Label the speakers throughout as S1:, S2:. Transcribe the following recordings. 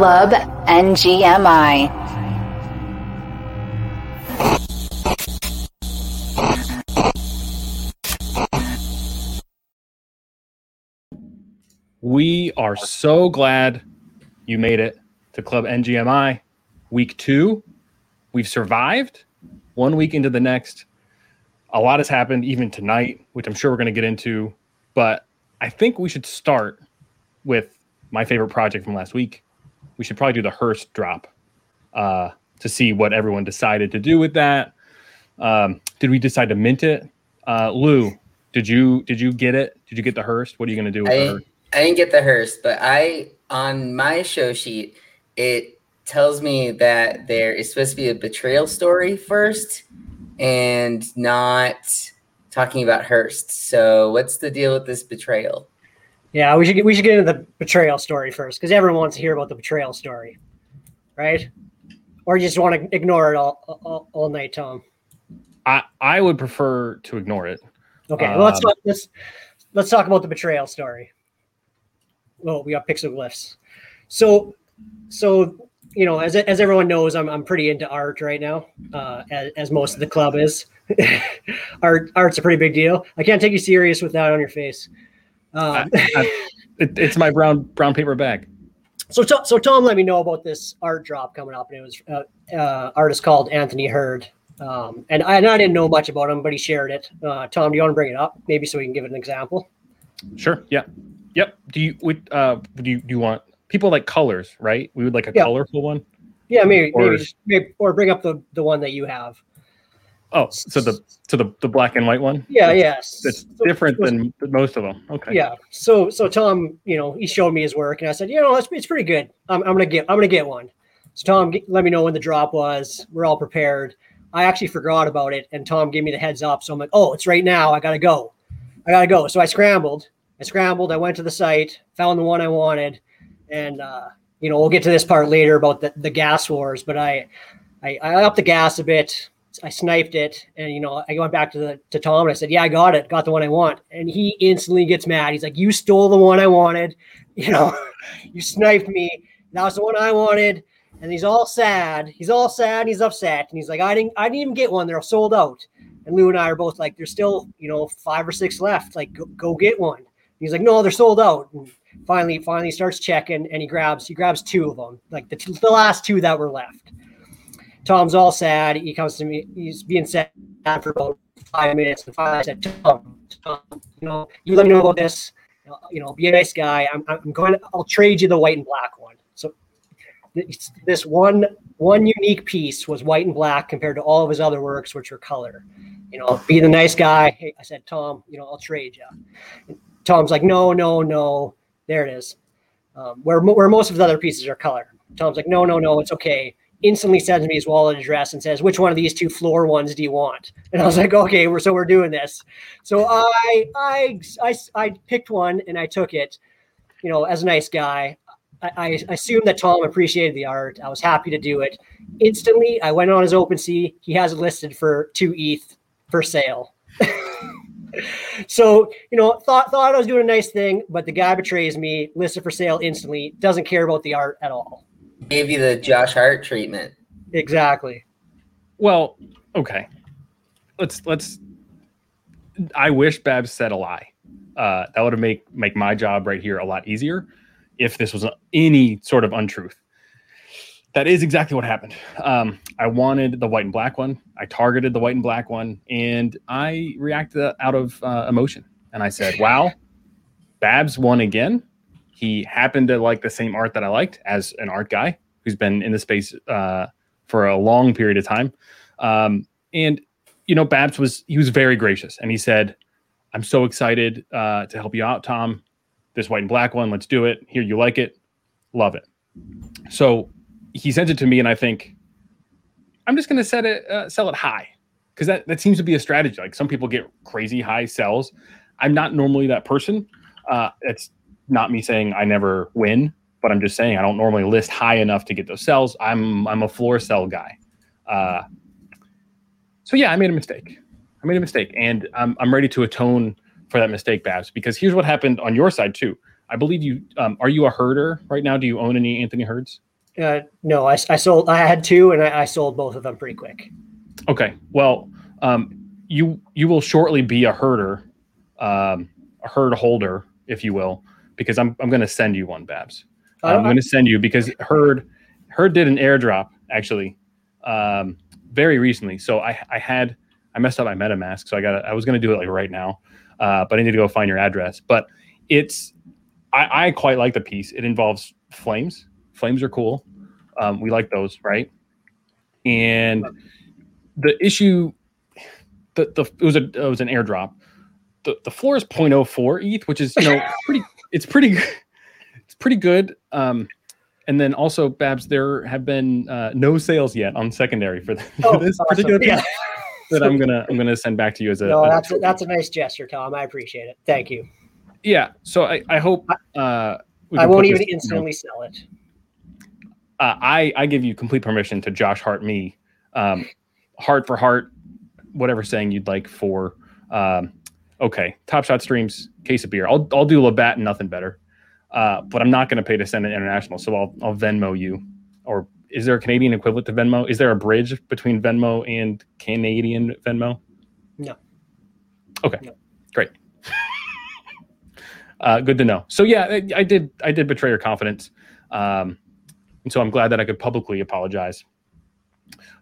S1: Club NGMI.
S2: We are so glad you made it to Club NGMI week two. We've survived one week into the next. A lot has happened even tonight, which I'm sure we're going to get into. But I think we should start with my favorite project from last week. We should probably do the Hirst drop uh, to see what everyone decided to do with that. Um, did we decide to mint it? Uh, Lou, did you did you get it? Did you get the Hirst? What are you going to do with
S3: I,
S2: the
S3: I didn't get the Hirst, but I on my show sheet it tells me that there is supposed to be a betrayal story first, and not talking about Hirst. So what's the deal with this betrayal?
S4: Yeah, we should get, we should get into the betrayal story first because everyone wants to hear about the betrayal story, right? Or you just want to ignore it all all, all night, Tom.
S2: I I would prefer to ignore it.
S4: Okay, well, let's
S2: Um,
S4: talk, let's let's talk about the betrayal story. Well, we got pixel So, so you know, as as everyone knows, I'm I'm pretty into art right now, uh, as, as most of the club is. art art's a pretty big deal. I can't take you serious with that on your face. Um,
S2: I- It, it's my brown brown paper bag.
S4: So, so Tom let me know about this art drop coming up, and it was uh, uh, artist called Anthony Hurd, um, and, I, and I didn't know much about him, but he shared it. Uh, Tom, do you want to bring it up, maybe so we can give it an example?
S2: Sure. Yeah. Yep. Do you would uh do you do you want people like colors, right? We would like a
S4: Yeah.
S2: colorful one.
S4: Yeah, maybe,
S2: Or-
S4: maybe, maybe, or bring up the the one that you have.
S2: Oh, so the so the the black and white one.
S4: Yeah, yes,
S2: It's
S4: So-
S2: different
S4: so-
S2: than most of them. Okay.
S4: Yeah. So so Tom, you know, he showed me his work, and I said, you know, it's, it's pretty good. I'm, I'm gonna get I'm gonna get one. So Tom, let me know when the drop was. We're all prepared. I actually forgot about it, and Tom gave me the heads up. So I'm like, oh, it's right now. I gotta go. I gotta go. So I scrambled. I scrambled. I went to the site, found the one I wanted, and uh, you know, we'll get to this part later about the, the gas wars. But I, I I upped the gas a bit. I sniped it, and you know, I went back to the to Tom and I said, "Yeah, I got it. Got the one I want." And he instantly gets mad. He's like, "You stole the one I wanted. You know, you sniped me. That was the one I wanted." And he's all sad. He's all sad. He's upset, and he's like, "I didn't. I didn't even get one. They're sold out." And Lou and I are both like, "There's still, you know, five or six left. Like, go, go get one." He's like, "No, they're sold out." And finally, finally starts checking, and he grabs he grabs two of them, like the, t- the last two that were left. Tom's all sad. He comes to me. He's being sad for about five minutes. And finally, I said, Tom, Tom, you know, you let me know about this. You know, be a nice guy. I'm, I'm going to, I'll trade you the white and black one. So this, this one, one unique piece was white and black compared to all of his other works, which were color. You know, be the nice guy. Hey, I said, Tom, you know, I'll trade you. Tom's like, no, no, no. There it is. Um, where, where most of the other pieces are color. Tom's like, no, no, no, it's okay instantly sends me his wallet address and says, "Which one of these two floor ones do you want?" And I was like, "Okay, we're so we're doing this." So I I I, I picked one and I took it. You know, as a nice guy, I, I assumed that Tom appreciated the art. I was happy to do it. Instantly, I went on his OpenSea. He has it listed for two ETH for sale. so you know, thought thought I was doing a nice thing, but the guy betrays me. Listed for sale instantly. Doesn't care about the art at all.
S3: Gave you the Josh Hart treatment.
S4: Exactly.
S2: Well, okay. Let's let's. I wish Babs said a lie. Uh, that would have make make my job right here a lot easier if this was any sort of untruth. That is exactly what happened. Um, I wanted the white and black one. I targeted the white and black one, and I reacted out of uh, emotion. And I said, "Wow, Babs won again." He happened to like the same art that I liked as an art guy who's been in the space uh, for a long period of time. Um, and you know, Babs was he was very gracious, and he said, "I'm so excited uh, to help you out, Tom. This white and black one, let's do it. Here, you like it, love it." So he sent it to me, and I think I'm just going to set it uh, sell it high because that that seems to be a strategy. Like some people get crazy high sells. I'm not normally that person. Uh, it's not me saying I never win, but I'm just saying I don't normally list high enough to get those sells. I'm I'm a floor sell guy. Uh, so yeah, I made a mistake. I made a mistake, and I'm I'm ready to atone for that mistake, Babs. Because here's what happened on your side too. I believe you um, are you a herder right now? Do you own any Anthony Herds?
S4: Uh, no, I, I sold. I had two, and I, I sold both of them pretty quick.
S2: Okay. Well, um, you you will shortly be a herder, um, a herd holder, if you will, because I'm I'm going to send you one, Babs.
S4: I-
S2: I'm going to send you because herd herd did an airdrop actually um, very recently. So I I had I messed up my MetaMask, so I got I was going to do it like right now, uh, but I need to go find your address. But it's I, I quite like the piece. It involves flames. Flames are cool. Um, we like those, right? And the issue, the, the it was a it was an airdrop. The, the floor is 0.04 ETH, which is you know pretty. It's pretty. good. It's pretty good. Um, and then also, Babs, there have been uh, no sales yet on secondary for, the, for
S4: Oh,
S2: this
S4: awesome.
S2: particular piece
S4: Yeah.
S2: that I'm gonna I'm gonna send back to you as a.
S4: No,
S2: a
S4: that's a, that's a nice gesture, Tom. I appreciate it. Thank you.
S2: yeah. So I I hope uh,
S4: I won't even
S2: this, you know,
S4: instantly sell it.
S2: uh, I I give you complete permission to Josh Hart me, um, heart for heart, whatever saying you'd like for. Um, okay, Top Shot streams case of beer. I'll I'll do Labatt and nothing better, uh, but I'm not going to pay to send it international, so I'll I'll Venmo you. Or is there a Canadian equivalent to Venmo? Is there a bridge between Venmo and Canadian Venmo?
S4: No.
S2: Okay,
S4: No.
S2: great. uh, good to know. So yeah, I, I did I did betray your confidence. Um, and so I'm glad that I could publicly apologize.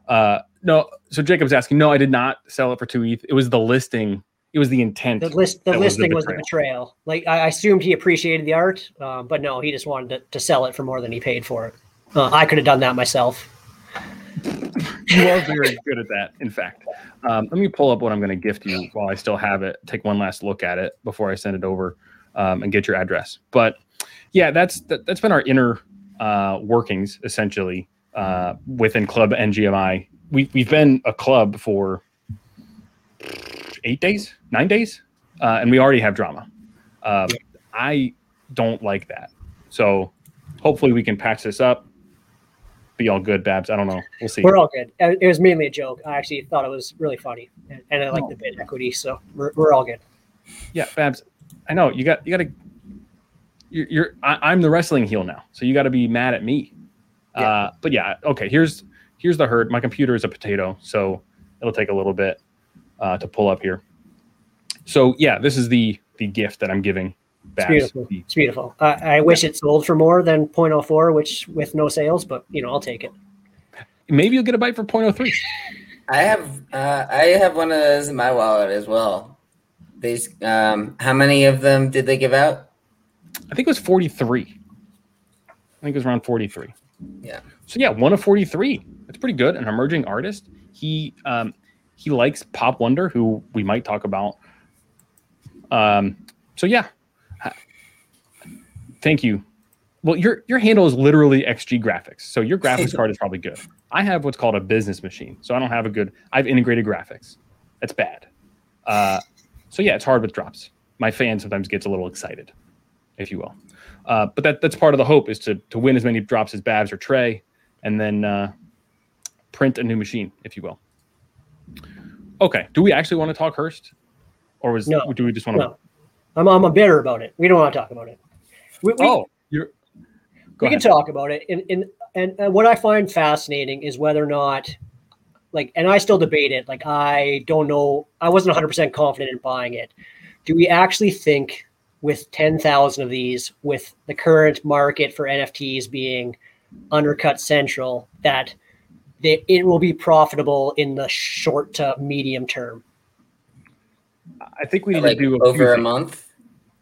S2: Uh, no, so Jacob's asking, no, I did not sell it for two ETH. It was the listing. It was the intent.
S4: The list, the
S2: That was the
S4: listing was the betrayal. Like I assumed he appreciated the art, um, but no, he just wanted to, to sell it for more than he paid for it. Uh, I could have done that myself.
S2: you are very good at that. In fact, um, let me pull up what I'm going to gift you while I still have it. Take one last look at it before I send it over um, and get your address. But yeah, that's that, that's been our inner uh, workings essentially uh, within Club NGMI. We we've been a club for eight days, nine days, uh, and we already have drama. Um, I don't like that. So hopefully we can patch this up. Be all good, Babs. I don't know. We'll see.
S4: We're all good. Uh, It was mainly a joke. I actually thought it was really funny, and, and I like the bid equity, so we're, we're all good.
S2: Yeah, Babs. I know you got you got to. You're, you're I, I'm the wrestling heel now, so you got to be mad at me. Uh, but yeah, okay. Here's here's the hurt. My computer is a potato, so it'll take a little bit uh, to pull up here. So yeah, this is the the gift that I'm giving.
S4: back.
S2: It's
S4: beautiful. It's beautiful. I, I wish it sold for more than 0.04, which with no sales, but you know I'll take it.
S2: Maybe you'll get a bite for 0.03.
S3: I have uh, I have one of those in my wallet as well. These um, how many of them did they give out?
S2: I think it was 43. I think it was around 43.
S3: Yeah.
S2: So yeah, one of 43. That's pretty good. An emerging artist. He um he likes Pop Wonder, who we might talk about. Um so yeah. Thank you. Well, your your handle is literally XG graphics. So your graphics card is probably good. I have what's called a business machine. So I don't have a good I've integrated graphics. That's bad. Uh so yeah, it's hard with drops. My fan sometimes gets a little excited, if you will. Uh, but that that's part of the hope is to to win as many drops as Babs or Trey, and then uh, print a new machine, if you will. Okay. Do we actually want to talk Hirst, or was
S4: No.
S2: do we just want to?
S4: No, I'm I'm bitter about it. We don't want to talk about it. We, we,
S2: Oh, you're.
S4: We can talk about it. And, and and and what I find fascinating is whether or not, like, and I still debate it. Like, I don't know. I wasn't 100 percent confident in buying it. Do we actually think with 10,000 of these, with the current market for NFTs being undercut central, that they, it will be profitable in the short to medium term?
S2: I think we need
S3: Like
S2: to do a few
S3: over a month.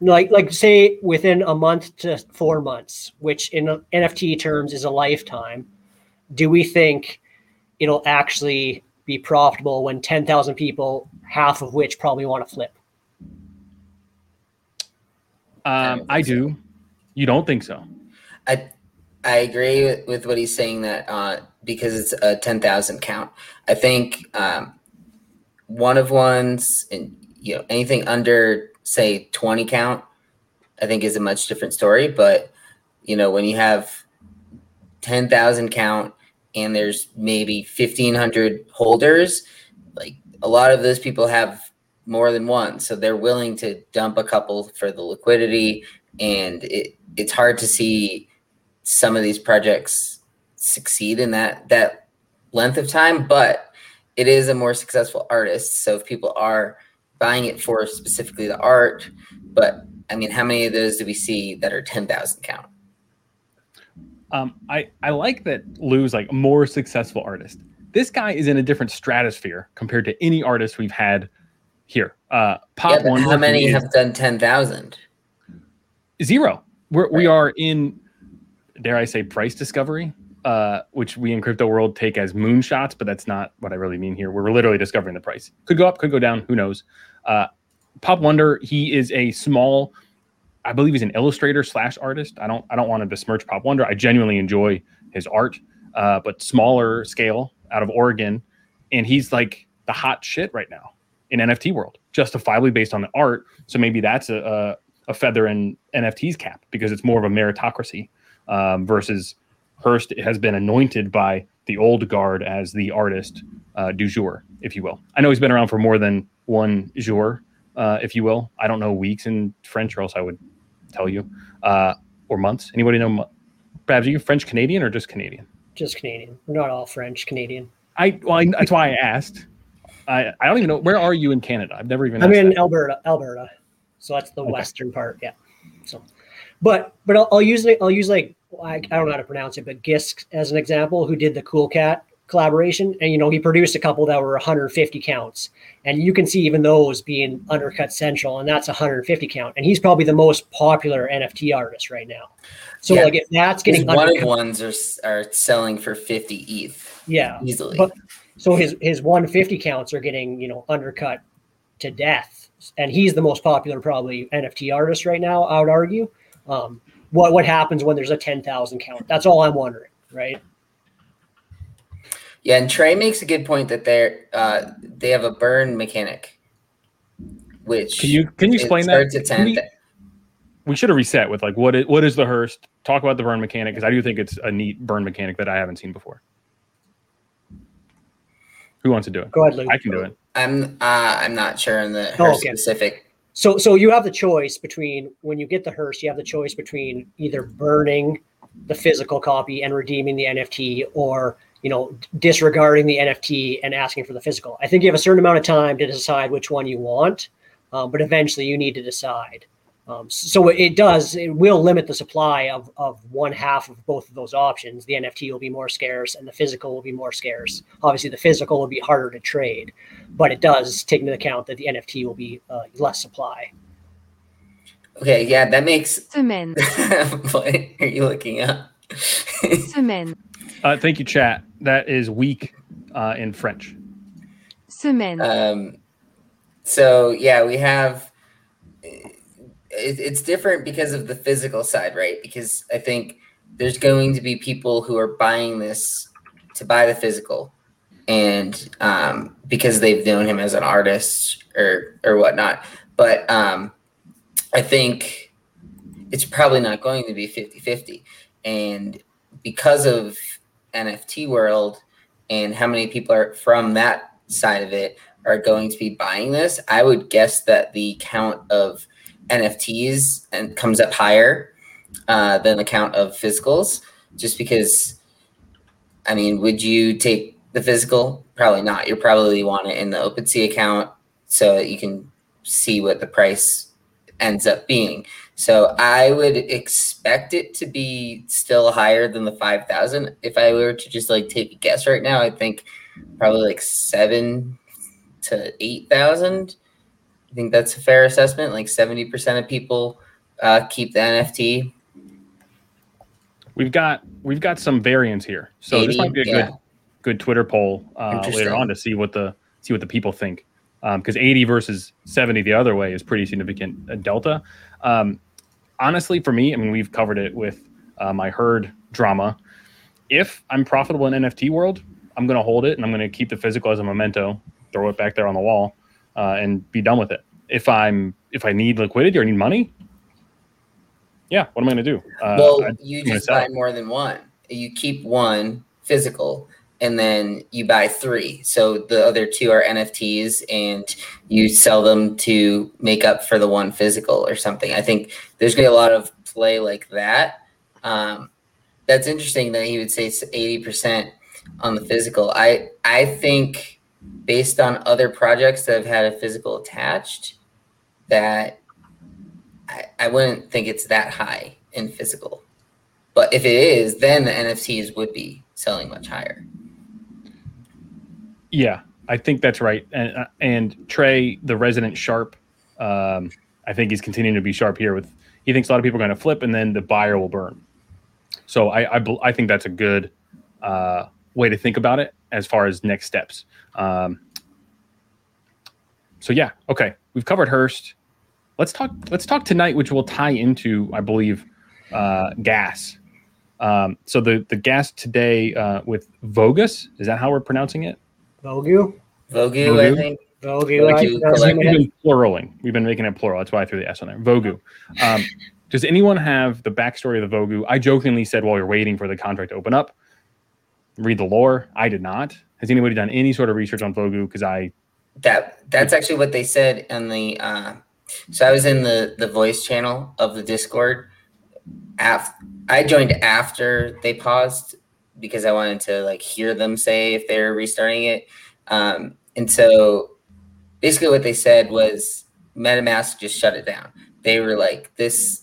S4: like like say within a month to four months which in nft terms is a lifetime do we think it'll actually be profitable when 10000 people half of which probably want to flip
S2: Um,
S3: don't
S2: I
S3: think so.
S2: do. You don't think so?
S3: I I agree with, what he's saying that uh, because it's a ten thousand count. I think um, one of ones and you know anything under say twenty count, I think is a much different story. But you know when you have ten thousand count and there's maybe fifteen hundred holders, like a lot of those people have more than one, so they're willing to dump a couple for the liquidity, and it, it's hard to see some of these projects succeed in that that length of time, but it is a more successful artist. So if people are buying it for specifically the art, but I mean, how many of those do we see that are ten thousand count?
S2: Um, I I like that Lou's like more successful artist. This guy is in a different stratosphere compared to any artist we've had here. Uh, Pop
S3: Yeah,
S2: Wonder.
S3: how many have done ten thousand?
S2: zero? We're, We are in, dare I say, price discovery, uh, which we in crypto world take as moonshots, but that's not what I really mean here. We're literally discovering the price. Could go up, could go down. Who knows? Uh, Pop Wonder. He is a small. I believe he's an illustrator slash artist. I don't. I don't want to besmirch Pop Wonder. I genuinely enjoy his art, uh, but smaller scale out of Oregon, and he's like the hot shit right now in NFT world, justifiably based on the art. So maybe that's a, a a feather in NFT's cap because it's more of a meritocracy um, versus Hirst has been anointed by the old guard as the artist uh, du jour, if you will. I know he's been around for more than one jour, uh, if you will. I don't know weeks in French, or else I would tell you, uh, or months. Anybody know? Babs, are you French Canadian or just Canadian?
S4: Just Canadian. We're not all French Canadian.
S2: I well, I, that's why I asked. I I don't even know where are you in Canada. I've never even.
S4: I'm in
S2: that.
S4: Alberta, Alberta. So that's the
S2: Okay.
S4: western part. Yeah. So, but but I'll, I'll use like I'll use like I, I don't know how to pronounce it, but Gisk as an example, who did the Cool Cat collaboration, and you know he produced a couple that were 150 counts, and you can see even those being undercut central, and that's 150 count, and he's probably the most popular NFT artist right now. So
S3: Yeah.
S4: like if that's
S3: His
S4: getting
S3: one of ones are are selling for fifty ETH
S4: yeah,
S3: easily.
S4: But so his his 150 counts are getting you know undercut to death, and he's the most popular probably NFT artist right now. I would argue. Um, what what happens when there's a 10,000 count? That's all I'm wondering, right?
S3: Yeah, and Trey makes a good point that they're uh, they have a burn mechanic, which
S2: Can you can you explain that?
S3: starts at
S2: Can
S3: 10.
S2: we- we should have reset with like what is what is the Hirst? Talk about the burn mechanic because I do think it's a neat burn mechanic that I haven't seen before. Who wants to do it?
S4: Go ahead, Luke.
S2: I can do it.
S3: I'm uh, I'm not sure on the
S4: Oh, okay.
S3: specific.
S4: So so you have the choice between when you get the Hirst, you have the choice between either burning the physical copy and redeeming the NFT or you know disregarding the NFT and asking for the physical. I think you have a certain amount of time to decide which one you want, um, but eventually you need to decide. Um, so it does it will limit the supply of of one half of both of those options. The NFT will be more scarce and the physical will be more scarce. Obviously, the physical will be harder to trade, but it does take into account that the NFT will be uh, less supply.
S3: Okay, yeah, that makes.
S5: Semaine,
S3: what are you looking up?
S5: semaine,
S2: Uh, thank you, chat. That is weak uh, in French.
S5: semaine,
S3: um, so yeah, we have. It, it's different because of the physical side, right? Because I think there's going to be people who are buying this to buy the physical, and um, because they've known him as an artist or or whatnot. But um, I think it's probably not going to be 50-50. and because of NFT world and how many people are from that side of it are going to be buying this, I would guess that the count of NFTs and comes up higher uh, than the count of physicals, just because. I mean, would you take the physical? Probably not. You probably want it in the OpenSea account so that you can see what the price ends up being. So I would expect it to be still higher than the 5,000. If I were to just like take a guess right now, I think probably like seven to 8,000. I think that's a fair assessment. Like 70% of people uh, keep the NFT.
S2: We've got we've got some variants here, so this might be a
S3: yeah.
S2: good good Twitter poll uh, later on to see what the see what the people think. Because 80 versus 70 the other way is pretty significant uh, delta. Um, honestly, for me, I mean, we've covered it with uh, my herd drama. If I'm profitable in NFT world, I'm going to hold it and I'm going to keep the physical as a memento, throw it back there on the wall, uh, and be done with it. If I'm if I need liquidity or need money, yeah, what am I going to do? Uh,
S3: well,
S2: I-
S3: you just buy more than one. You keep one physical and then you buy three. So the other two are NFTs and you sell them to make up for the one physical or something. I think there's going to be a lot of play like that. Um, that's interesting that he would say eighty percent on the physical. I I think based on other projects that have had a physical attached, that I, I wouldn't think it's that high in physical. But if it is, then the NFTs would be selling much higher.
S2: Yeah, I think that's right. And uh, and Trey, the resident sharp, um, I think he's continuing to be sharp here. With he thinks a lot of people are going to flip, and then the buyer will burn. So I I, I think that's a good uh, way to think about it as far as next steps. Um, so yeah, okay, we've covered Hirst. Let's talk. Let's talk tonight, which will tie into, I believe, uh, gas. Um, so the the gas today uh, with Vogus is that how we're pronouncing it?
S4: Vogu.
S3: Vogu,
S2: Vogu?
S3: I think.
S4: Vogu.
S3: Vogu
S4: I-
S3: collect-
S4: that's
S2: We've been pluraling. We've been making it plural. That's why I threw the S on there. Vogu. Um, does anyone have the backstory of the Vogu? I jokingly said while we were waiting for the contract to open up, read the lore. I did not. Has anybody done any sort of research on Vogu? Because I
S3: That that's actually what they said in the. Uh, so I was in the the voice channel of the Discord. Af- I joined after they paused because I wanted to like hear them say if they're restarting it. Um, and so basically what they said was MetaMask just shut it down. They were like, this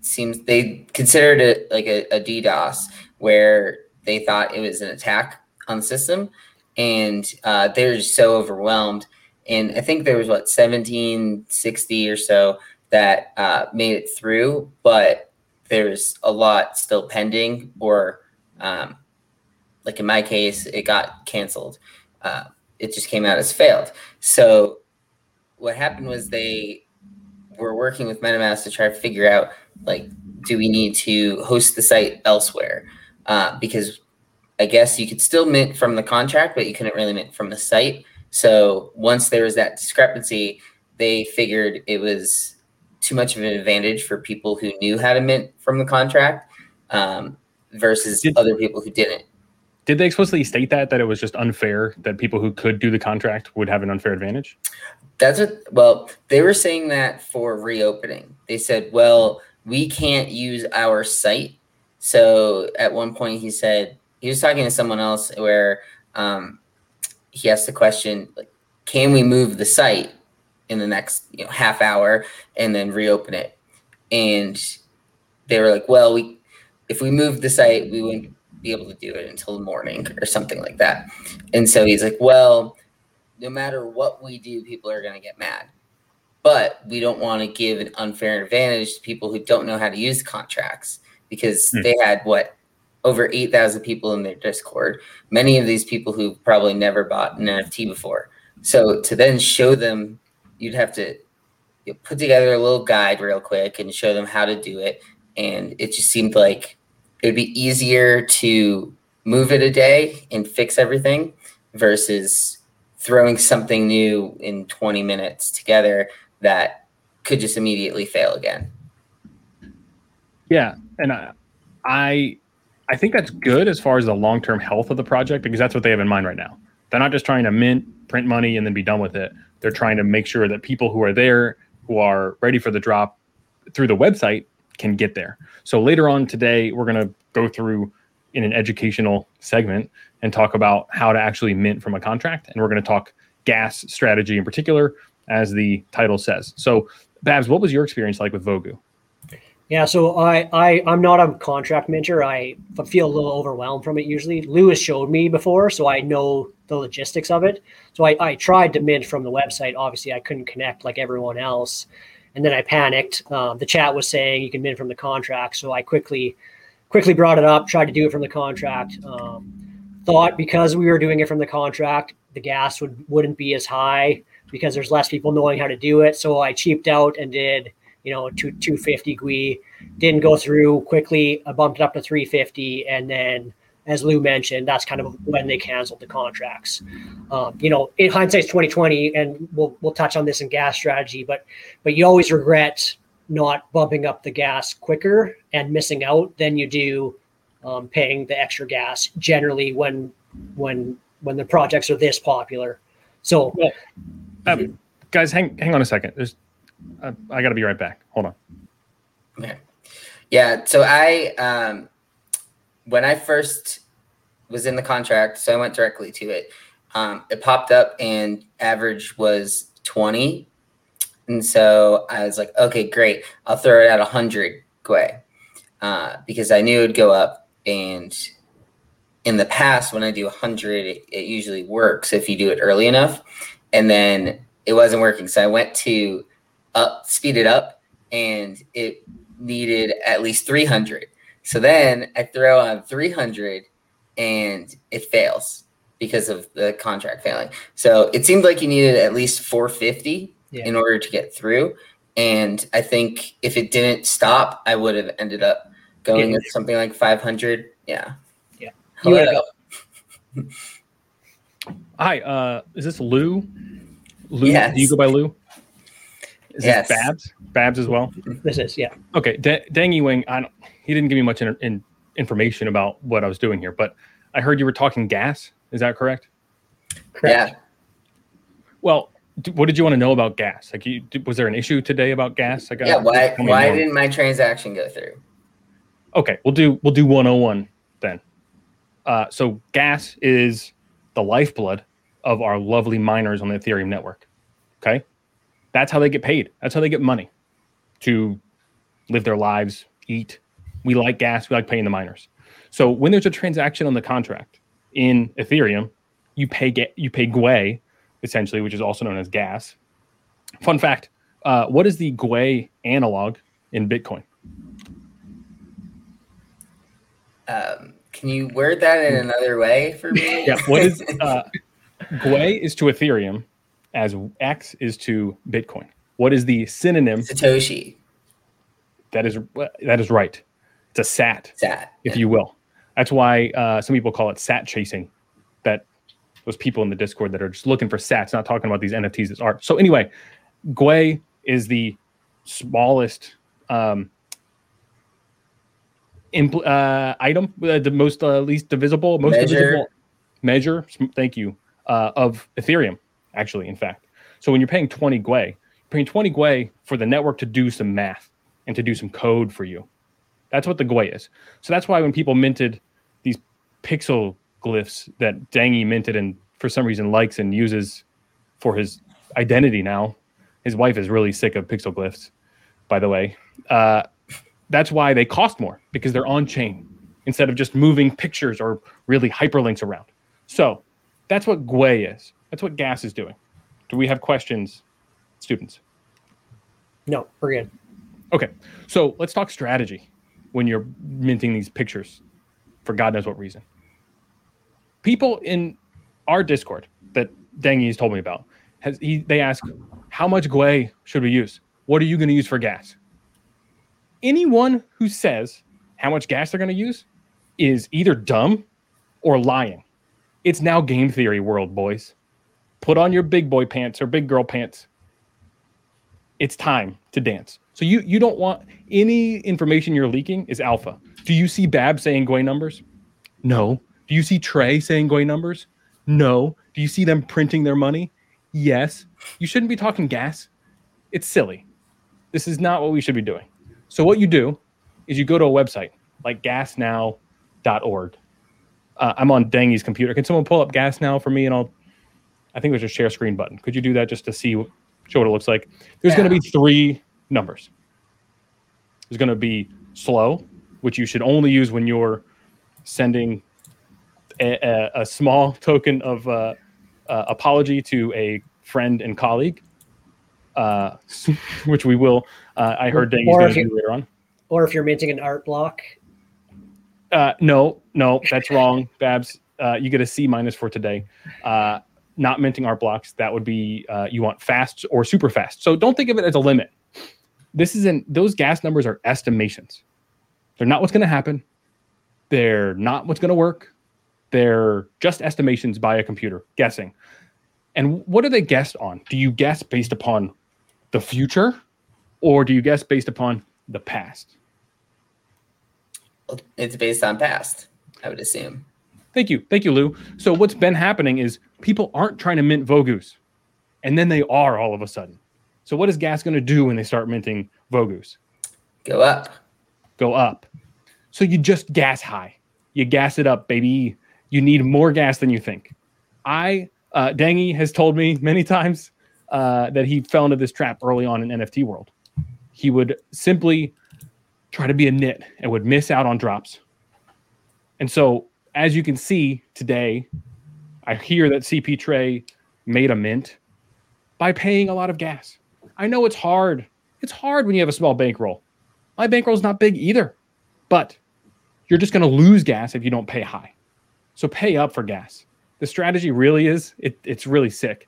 S3: seems they considered it like a, a DDoS where they thought it was an attack on the system and uh, they were just so overwhelmed. And I think there was what 1760 or so that uh, made it through, but there's a lot still pending, or um, like in my case, it got canceled. Uh, it just came out as failed. So what happened was they were working with MetaMask to try to figure out like, do we need to host the site elsewhere? Uh, because I guess you could still mint from the contract, but you couldn't really mint from the site. So once there was that discrepancy, they figured it was too much of an advantage for people who knew how to mint from the contract um, versus
S2: Did-
S3: other people who didn't.
S2: did they explicitly state that that it was just unfair that people who could do the contract would have an unfair advantage?
S3: That's what, well, they were saying that for reopening. They said, well, we can't use our site. So at one point he said, he was talking to someone else where um, he asked the question, like, can we move the site in the next you know, half hour and then reopen it? And they were like, well, we, if we moved the site, we wouldn't be able to do it until the morning or something like that. And so he's like, well, no matter what we do, people are going to get mad. But we don't want to give an unfair advantage to people who don't know how to use contracts because
S2: Hmm.
S3: they had what over 8,000 people in their Discord. Many of these people who probably never bought an NFT before. So to then show them, you'd have to you know, put together a little guide real quick and show them how to do it. And it just seemed like it would be easier to move it a day and fix everything versus throwing something new in 20 minutes together that could just immediately fail again.
S2: Yeah, and I, I, I think that's good as far as the long term health of the project because that's what they have in mind right now. They're not just trying to mint, print money, and then be done with it. They're trying to make sure that people who are there, who are ready for the drop through the website, can get there. So later on today, we're going to go through in an educational segment and talk about how to actually mint from a contract, and we're going to talk gas strategy in particular, as the title says. So, Babs, what was your experience like with Vogu?
S4: Yeah, so I, I I'm not a contract minter. I feel a little overwhelmed from it usually. Lewis showed me before, so I know the logistics of it. So I, I tried to mint from the website. Obviously, I couldn't connect like everyone else, and then I panicked. Um, the chat was saying you can mint from the contract, so I quickly quickly brought it up, tried to do it from the contract. Um, thought because we were doing it from the contract, the gas would wouldn't be as high because there's less people knowing how to do it. So I cheaped out and did you know two 250 Gwei didn't go through quickly. I bumped it up to 350, and then, as Lou mentioned, that's kind of when they canceled the contracts. Um, you know, in hindsight's 2020, and we'll we'll touch on this in gas strategy, but but you always regret not bumping up the gas quicker and missing out than you do um, paying the extra gas. Generally, when when when the projects are this popular, so
S2: Um, guys, hang hang on a second. There's, uh, I got to be right back. Hold on.
S3: Okay. Yeah. So I um, when I first was in the contract, so I went directly to it. Um, it popped up and average was 20. And so I was like, okay, great. I'll throw it at 100 Gwei uh, because I knew it would go up. And in the past, when I do 100, it, it usually works if you do it early enough. And then it wasn't working. So I went to up, speed it up, and it needed at least 300. So then I throw on 300 and it fails because of the contract failing. So it seemed like you needed at least 450
S4: Yeah.
S3: in order to get through. And I think if it didn't stop, I would have ended up going
S4: Yeah.
S3: with something like 500. Yeah.
S4: Yeah.
S3: Hello.
S2: Hi, uh, is this Lou? Lou,
S3: Yes.
S2: do you go by Lou? Is
S3: Yes.
S2: this Babs? Babs as well.
S4: This is yeah.
S2: Okay, da- Dangy Wing. I don't, he didn't give me much in, in, information about what I was doing here, but I heard you were talking gas. Is that correct?
S4: Correct.
S3: Yeah.
S2: Well, d- what did you want to know about gas? Like, you, d- was there an issue today about gas? I got.
S3: Yeah. Why, why
S2: more.
S3: didn't my transaction go through?
S2: Okay, we'll do we'll do 101 then. Uh, so gas is the lifeblood of our lovely miners on the Ethereum network. Okay, that's how they get paid. That's how they get money to live their lives, eat. We like gas. We like paying the miners. So when there's a transaction on the contract in Ethereum, you pay ga- you pay Gwei essentially, which is also known as gas. Fun fact: uh, What is the Gwei analog in Bitcoin?
S3: Um, can you word that in another way for me?
S2: yeah what is uh Gwei is to ethereum as x is to bitcoin what is the synonym
S3: Satoshi.
S2: that is that is right it's a sat
S3: Sat.
S2: if you will that's why uh, some people call it sat chasing that those people in the discord that are just looking for sats not talking about these nfts as art so anyway Gwei is the smallest um, impl- uh, item, uh, the most uh, least divisible, most
S3: Measure.
S2: divisible measure. Thank you uh, of Ethereum. Actually, in fact, so when you're paying 20 Gwei, you're paying 20 Gwei for the network to do some math and to do some code for you. That's what the Gwei is. So that's why when people minted these pixel glyphs that Dangy minted and for some reason likes and uses for his identity now, his wife is really sick of pixel glyphs, by the way. Uh, that's why they cost more because they're on chain instead of just moving pictures or really hyperlinks around. So that's what Gwei is. That's what Gas is doing. Do we have questions, students?
S4: No, we're good.
S2: Okay, so let's talk strategy when you're minting these pictures for God knows what reason. People in our Discord that Dangy has told me about, has he, they ask, how much Gwei should we use? What are you going to use for gas? Anyone who says how much gas they're going to use is either dumb or lying. It's now game theory world, boys. Put on your big boy pants or big girl pants it's time to dance. So you you don't want any information you're leaking is alpha. Do you see Bab saying Gwei numbers? No. Do you see Trey saying Gwei numbers? No. Do you see them printing their money? Yes. You shouldn't be talking gas. It's silly. This is not what we should be doing. So what you do is you go to a website like gasnow.org. Uh, I'm on Dangy's computer. Can someone pull up Gas Now for me and I'll I think there's a share screen button. Could you do that just to see show what it looks like? There's going to be three numbers. There's going to be slow, which you should only use when you're sending a, a, a small token of uh, uh, apology to a friend and colleague, uh, which we will. Uh, I heard Dangy's
S4: Or
S2: going to do later on.
S4: Or if you're minting an art block,
S2: Uh, no, no, that's wrong, Babs. Uh, you get a C minus for today. Not minting art blocks. That would be uh, you want fast or super fast. So don't think of it as a limit. This isn't. Those gas numbers are estimations. They're not what's going to happen. They're not what's going to work. They're just estimations by a computer guessing. And what are they guessed on? Do you guess based upon the future, or do you guess based upon the past?
S3: It's based on past, I would assume.
S2: Thank you. Thank you, Lou. So what's been happening is people aren't trying to mint Vogus, and then they are all of a sudden. So what is gas going to do when they start minting Vogus?
S3: Go up.
S2: Go up. So you just gas high. you gas it up, baby. You need more gas than you think. I uh, Dangy has told me many times uh, that he fell into this trap early on in NFT world. He would simply try to be a nit and would miss out on drops. And so, as you can see today, I hear that CP Trey made a mint by paying a lot of gas. I know it's hard. It's hard when you have a small bankroll. My bankroll is not big either, but you're just going to lose gas if you don't pay high. So pay up for gas. The strategy really is it, it's really sick.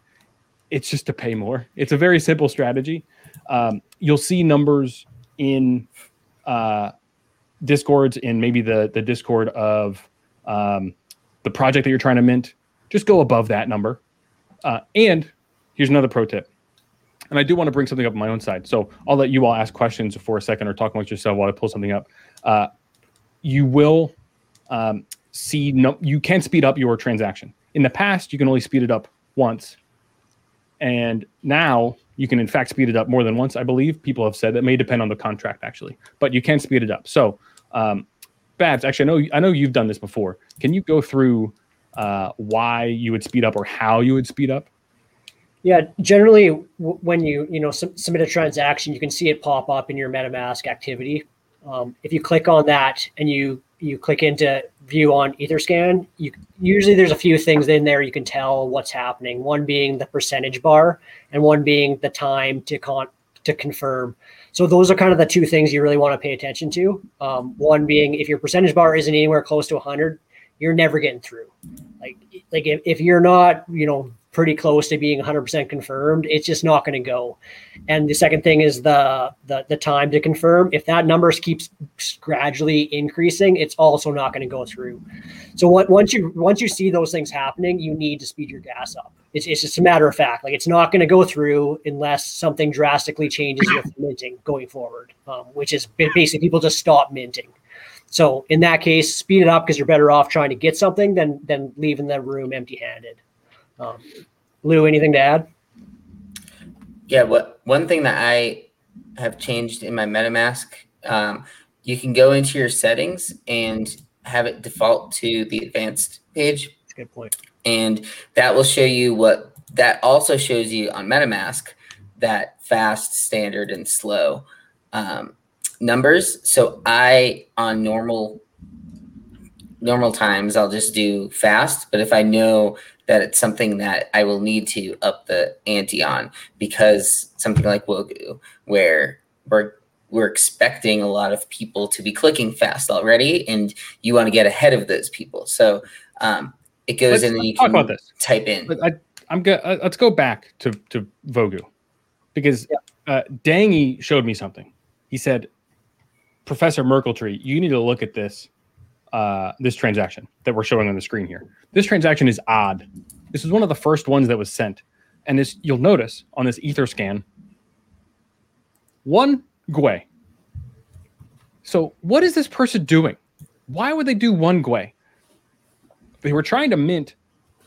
S2: It's just to pay more. It's a very simple strategy. Um, you'll see numbers in uh, discords in maybe the the discord of um, the project that you're trying to mint. Just go above that number. Uh, and here's another pro tip. And I do want to bring something up on my own side. So I'll let you all ask questions for a second or talk amongst yourself while I pull something up. Uh, you will um, see no, you can speed up your transaction. In the past, you can only speed it up once, and now you can in fact speed it up more than once. I believe people have said that may depend on the contract actually, but you can speed it up. So, um, Babs, actually, I know I know you've done this before. Can you go through uh, why you would speed up or how you would speed up?
S4: Yeah, generally, w- when you you know sub- submit a transaction, you can see it pop up in your MetaMask activity. Um, if you click on that and you you click into view on Etherscan, you usually there's a few things in there you can tell what's happening. One being the percentage bar, and one being the time to con to confirm. So those are kind of the two things you really want to pay attention to. Um, one being if your percentage bar isn't anywhere close to 100, you're never getting through. Like like if, if you're not you know pretty close to being 100% confirmed it's just not going to go. And the second thing is the, the the time to confirm. If that number keeps gradually increasing it's also not going to go through. So what, once you once you see those things happening you need to speed your gas up. It's, it's just a matter of fact. Like it's not going to go through unless something drastically changes with minting going forward um, which is basically people just stop minting so in that case speed it up because you're better off trying to get something than than leaving the room empty handed um, Lou, anything to add?
S3: Yeah, what one thing that I have changed in my MetaMask, um, you can go into your settings and have it default to the advanced page.
S4: That's a good point.
S3: And that will show you what that also shows you on MetaMask that fast, standard, and slow um, numbers. So I on normal normal times I'll just do fast, but if I know that it's something that I will need to up the ante on because something like Vogu, where we're we're expecting a lot of people to be clicking fast already, and you want to get ahead of those people. So um, it goes
S2: Let's-
S3: in and
S2: let's
S3: you
S2: talk
S3: can
S2: about this.
S3: type in.
S2: I, I'm good. Uh, let's go back to to Vogu because uh, Dangy showed me something. He said, Professor Merkeltree, you need to look at this uh, this transaction that we're showing on the screen here. This transaction is odd. This is one of the first ones that was sent, and this you'll notice on this Etherscan. One Gwei. So what is this person doing? Why would they do one Gwei? They were trying to mint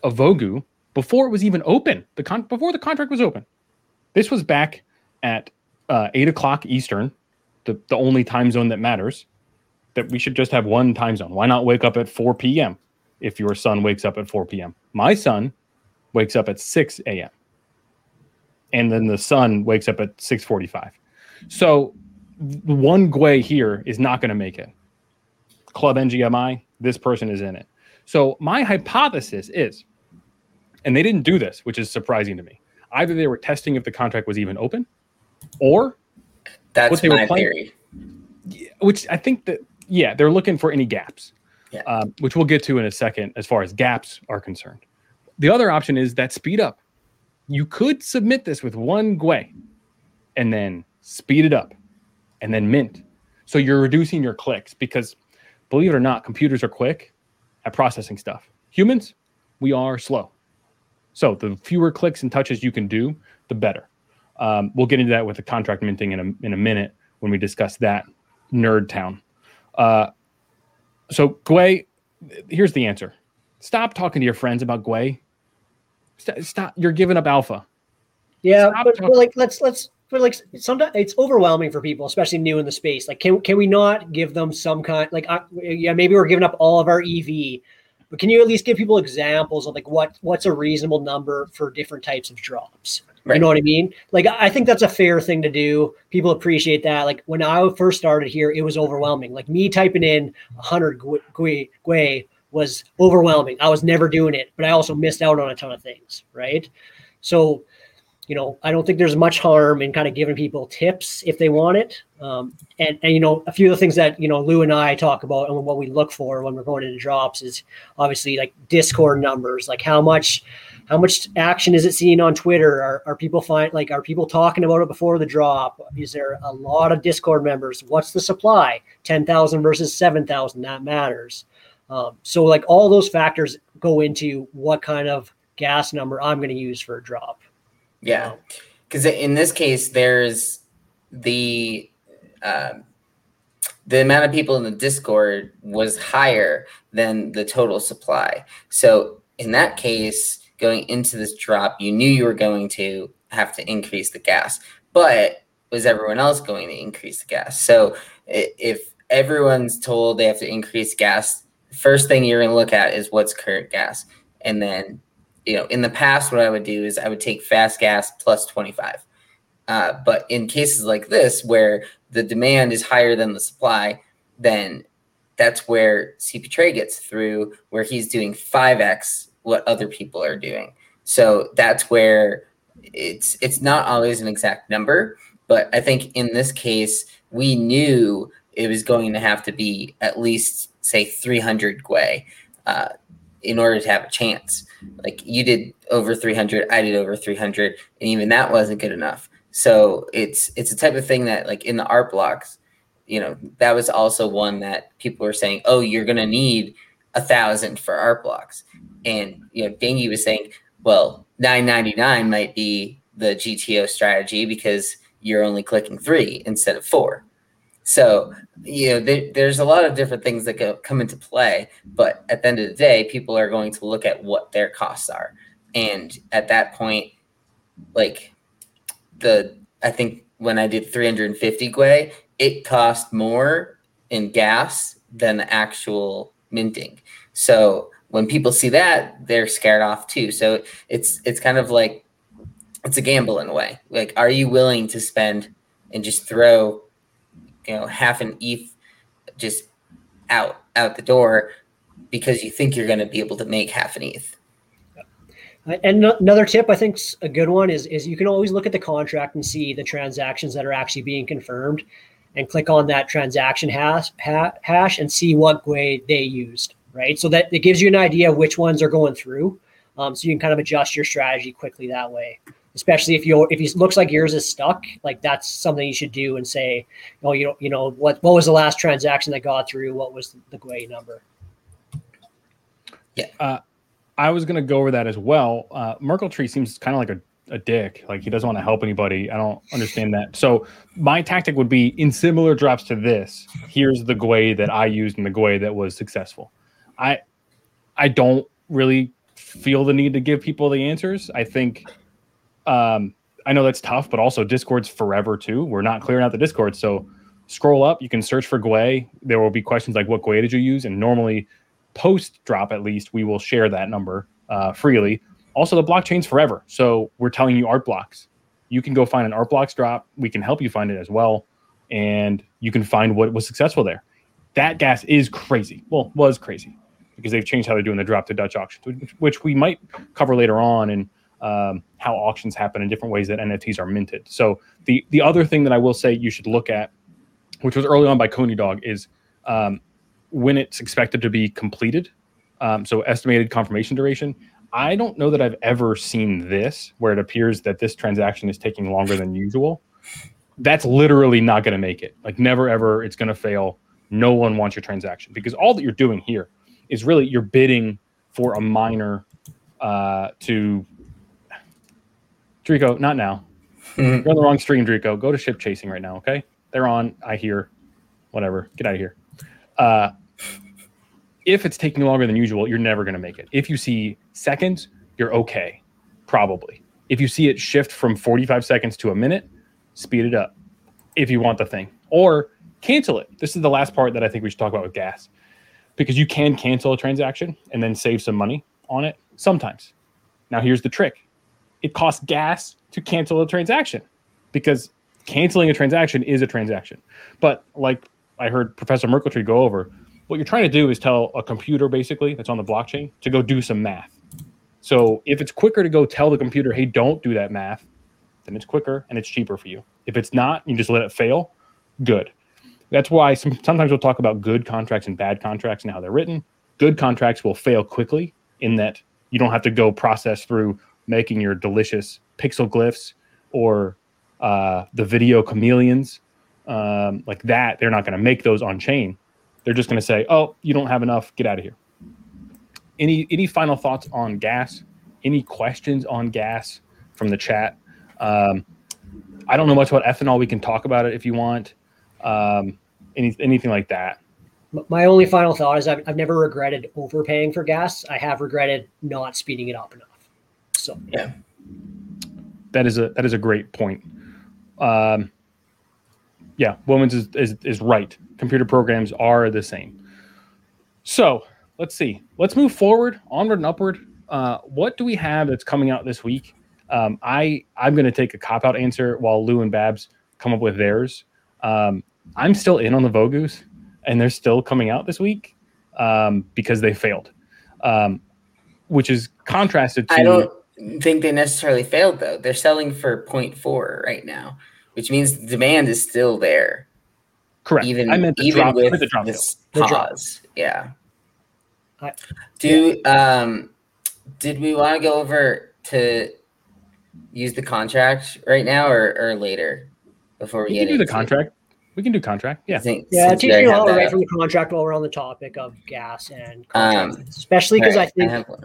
S2: a Vogu before it was even open. The con- before the contract was open. This was back at uh, eight o'clock Eastern, the, the only time zone that matters. That we should just have one time zone. Why not wake up at 4 p.m. if your son wakes up at 4 p.m.? My son wakes up at 6 a.m. And then the sun wakes up at 6:45. So one Gwei here is not going to make it. Club NGMI, this person is in it. So my hypothesis is, and they didn't do this, which is surprising to me. Either they were testing if the contract was even open, or
S3: That's
S2: what they were
S3: my
S2: playing-
S3: theory.
S2: which I think that yeah, they're looking for any gaps,
S3: Yeah.
S2: um, which we'll get to in a second as far as gaps are concerned. The other option is that speed up. You could submit this with one Gwei and then speed it up and then mint. So you're reducing your clicks because believe it or not, computers are quick at processing stuff. Humans, we are slow. So the fewer clicks and touches you can do, the better. Um, we'll get into that with the contract minting in a, in a minute when we discuss that nerd town. Uh, so Gwei, here's the answer. Stop talking to your friends about Gwei. Stop, stop. You're giving up alpha.
S4: Yeah,
S2: Stop
S4: but,
S2: talking-
S4: but like let's let's but like sometimes it's overwhelming for people, especially new in the space. Like, can can we not give them some kind? Like, uh, yeah, maybe we're giving up all of our EV, but can you at least give people examples of like what what's a reasonable number for different types of drops?
S3: Right.
S4: You know what I mean? Like, I think that's a fair thing to do. People appreciate that. Like when I first started here, it was overwhelming. Like me typing in 100 Gwei, Gwei was overwhelming. I was never doing it, but I also missed out on a ton of things. Right. So you know, I don't think there's much harm in kind of giving people tips if they want it. Um, and, and, you know, a few of the things that, you know, Lou and I talk about and what we look for when we're going into drops is obviously like Discord numbers, like how much, how much action is it seeing on Twitter? Are, are people find like, are people talking about it before the drop? Is there a lot of Discord members? What's the supply? 10,000 versus 7,000, that matters. Um, so like all those factors go into what kind of gas number I'm going to use for a drop.
S3: Yeah, because in this case, there's the uh, the amount of people in the Discord was higher than the total supply. So in that case, going into this drop, you knew you were going to have to increase the gas, but was everyone else going to increase the gas? So if everyone's told they have to increase gas, first thing you're going to look at is what's current gas, and then you know, in the past, what I would do is I would take fast gas plus 25. Uh, but in cases like this, where the demand is higher than the supply, then that's where CP Trey gets through, where he's doing 5x what other people are doing. So that's where it's it's not always an exact number, but I think in this case, we knew it was going to have to be at least say 300 Gwei uh, in order to have a chance. Like you did over 300, I did over 300, and even that wasn't good enough. So it's it's a type of thing that like in the art blocks, you know, that was also one that people were saying, oh, you're gonna need a thousand for art blocks, and you know, Dangy was saying, well, 999 might be the GTO strategy because you're only clicking three instead of four. So, you know, there, there's a lot of different things that go, come into play, but at the end of the day, people are going to look at what their costs are. And at that point, like the, I think when I did 350 Gwei, it cost more in gas than the actual minting. So when people see that, they're scared off too. So it's, it's kind of like, it's a gamble in a way. Like, are you willing to spend and just throw you know half an ETH just out out the door because you think you're going to be able to make half an ETH.
S4: And another tip I think a good one is is you can always look at the contract and see the transactions that are actually being confirmed, and click on that transaction hash hash and see what Gwei they used. Right, so that it gives you an idea of which ones are going through. Um, so you can kind of adjust your strategy quickly that way especially if you if it looks like yours is stuck, like that's something you should do and say, oh, you know, you know what what was the last transaction that got through? What was the Gwei number?
S2: Yeah, uh, I was to go over that as well. Uh, Merkeltree seems kind of like a a dick. Like he doesn't want to help anybody. I don't understand that. So my tactic would be in similar drops to this. Here's the Gwei that I used and the Gwei that was successful. I I don't really feel the need to give people the answers. I think um, I know that's tough, but also Discord's forever too. We're not clearing out the Discord. So scroll up, you can search for Gwei. There will be questions like what Gwei did you use? And normally post drop at least, we will share that number uh, freely. Also, the blockchain's forever. So we're telling you art blocks. You can go find an art blocks drop. We can help you find it as well. And you can find what was successful there. That gas is crazy. Well, was crazy because they've changed how they're doing the drop to Dutch auctions, which we might cover later on. And um, how auctions happen in different ways that NFTs are minted. So the the other thing that I will say you should look at, which was early on by Coney Dog, is um, when it's expected to be completed. Um, so estimated confirmation duration. I don't know that I've ever seen this where it appears that this transaction is taking longer than usual. That's literally not going to make it. Like never ever, it's going to fail. No one wants your transaction because all that you're doing here is really you're bidding for a miner uh, to Drico, not now. Mm-hmm. You're on the wrong stream, Drico. Go to ship chasing right now, okay? They're on. I hear. Whatever. Get out of here. Uh, if it's taking longer than usual, you're never going to make it. If you see seconds, you're okay, probably. If you see it shift from 45 seconds to a minute, speed it up if you want the thing, or cancel it. This is the last part that I think we should talk about with gas, because you can cancel a transaction and then save some money on it sometimes. Now here's the trick: it costs gas to cancel a transaction because canceling a transaction is a transaction. But like I heard Professor Merkeltree go over, what you're trying to do is tell a computer basically that's on the blockchain to go do some math. So if it's quicker to go tell the computer, hey, don't do that math, then it's quicker and it's cheaper for you. If it's not, you just let it fail, good. That's why some, sometimes we'll talk about good contracts and bad contracts and how they're written. Good contracts will fail quickly in that you don't have to go process through making your delicious pixel glyphs or uh, the video chameleons um, like that. They're not going to make those on chain. They're just going to say, "Oh, you don't have enough. Get out of here." Any any final thoughts on gas? Any questions on gas from the chat? Um, I don't know much about ethanol. We can talk about it if you want. Um, any anything like that.
S4: My only final thought is I've, I've never regretted overpaying for gas. I have regretted not speeding it up enough. So
S3: Yeah.
S2: That is a that is a great point. Um, yeah, Womans is, is is right. Computer programs are the same. So let's see. Let's move forward, onward and upward. Uh, what do we have that's coming out this week? Um, I I'm going to take a cop out answer while Lou and Babs come up with theirs. Um, I'm still in on the Vogus, and they're still coming out this week um, because they failed, um, which is contrasted to.
S3: I don't think they necessarily failed though. They're selling for 0.4 right now, which means demand is still there.
S2: correct.
S3: Even
S2: I meant the
S3: even
S2: drop.
S3: With
S2: the drop
S3: this
S4: The drop.
S3: pause. Yeah.
S4: I-
S3: Do um did we want to go over to use the contract right now or, or later before we,
S2: We
S3: get
S2: can do the
S3: into-
S2: contract. We can do contract.
S3: I
S2: Yeah.
S3: think
S4: yeah,
S3: since we
S4: teach me
S3: already
S4: how
S3: have
S4: to write from the contract while we're on the topic of gas and
S3: Um,
S4: especially because
S3: Alright,
S4: I think
S3: have one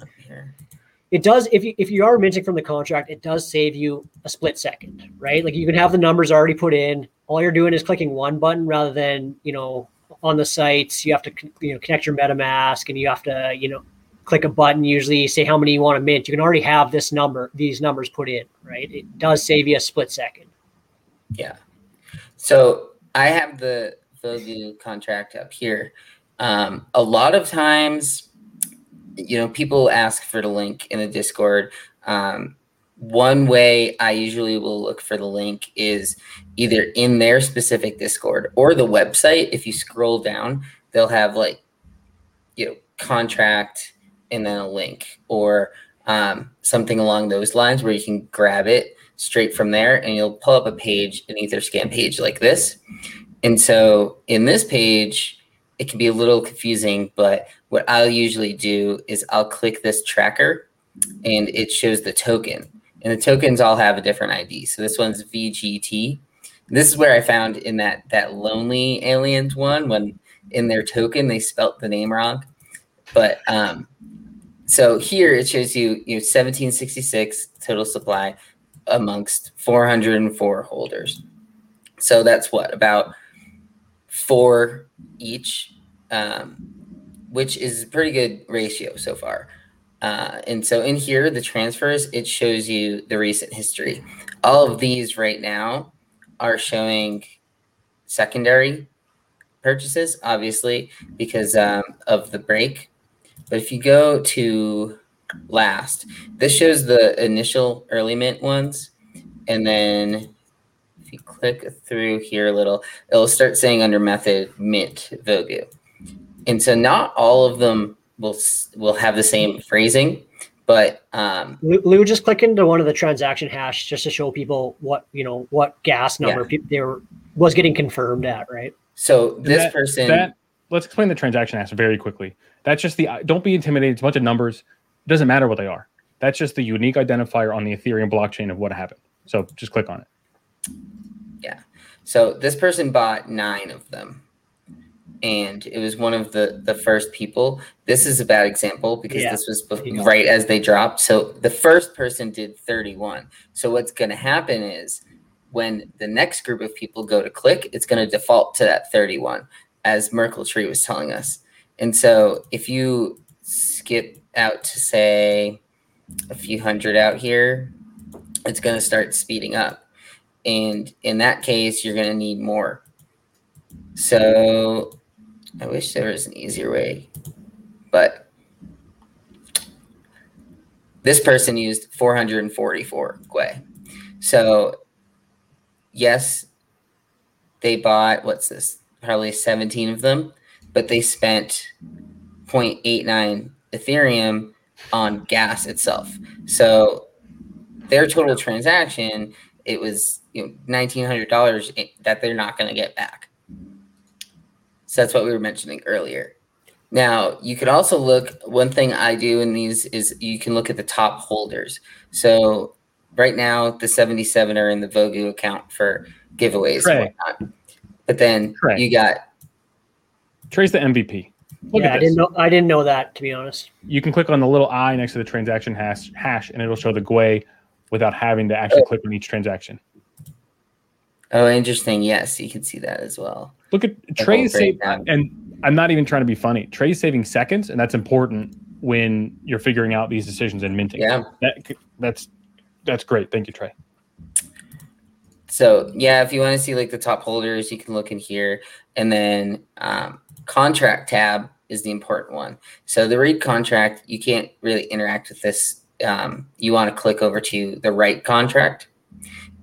S4: it does if you if you are minting from the contract it does save you a split second right like you can have the numbers already put in all you're doing is clicking one button rather than you know on the sites you have to you know connect your metamask and you have to you know click a button usually say how many you want to mint you can already have this number these numbers put in right it does save you a split second
S3: Yeah. So I have the Vogu contract up here. Um, a lot of times, you know, people ask for the link in the Discord. Um, one way I usually will look for the link is either in their specific Discord or the website. If you scroll down, they'll have like, you know, contract and then a link or um, something along those lines where you can grab it straight from there and you'll pull up a page, an Etherscan page like this. And so in this page, it can be a little confusing, but what I'll usually do is I'll click this tracker and it shows the token. And the tokens all have a different ID. So this one's VGT. This is where I found in that that lonely aliens one when in their token they spelt the name wrong. But um so here it shows you you know 1766 total supply amongst 404 holders. So that's what about four each, um, which is a pretty good ratio so far. Uh, and so in here, the transfers, it shows you the recent history. All of these right now are showing secondary purchases, obviously, because um, of the break. But if you go to last, this shows the initial early mint ones. And then if you click through here a little, it'll start saying under method mint Vogu. And so not all of them will will have the same phrasing, but um,
S4: lou, Lou just click into one of the transaction hash just to show people what you know what gas number
S3: Yeah.
S4: peop they were was getting confirmed at right
S3: so this
S2: that-
S3: person
S2: That let's explain the transaction hash very quickly. That's just the don't be intimidated. It's a bunch of numbers. It doesn't matter what they are. That's just the unique identifier on the Ethereum blockchain of what happened. So just click on it. Yeah.
S3: So this person bought nine of them, and it was one of the the first people. This is a bad example because
S4: Yeah.
S3: this was bef-
S4: You got
S3: right as they dropped. So the first person did thirty one. So what's going to happen is when the next group of people go to click, it's going to default to that thirty one, as Merkeltree was telling us. And so if you skip out to say a few hundred out here, it's going to start speeding up and in that case, you're going to need more. So I wish there was an easier way, but this person used 444 Gwei. So yes, they bought what's this? Probably 17 of them, but they spent 0.89 Ethereum on gas itself. So their total transaction, it was you know nineteen hundred dollars that they're not going to get back. So that's what we were mentioning earlier. Now you could also look. One thing I do in these is you can look at the top holders. So right now the seventy-seven are in the Vogu account for giveaways
S2: Trey.
S3: and whatnot. But then
S2: Trey.
S3: you got
S2: Trace the MVP. Look
S4: yeah, I didn't know. I didn't know that to be honest.
S2: You can click on the little eye next to the transaction hash, hash and it'll show the Gwei without having to actually click on each transaction.
S3: oh interesting. Yes, you can see that as well.
S2: Look at
S3: whole
S2: Trey's save, and I'm not even trying to be funny. Trey's saving seconds, and that's important when you're figuring out these decisions and minting.
S3: Yeah.
S2: That, that's that's great. Thank you, Trey.
S3: So yeah, if you want to see like the top holders, you can look in here, and then um, contract tab is the important one. So the read contract, you can't really interact with this. Um, you want to click over to the write contract,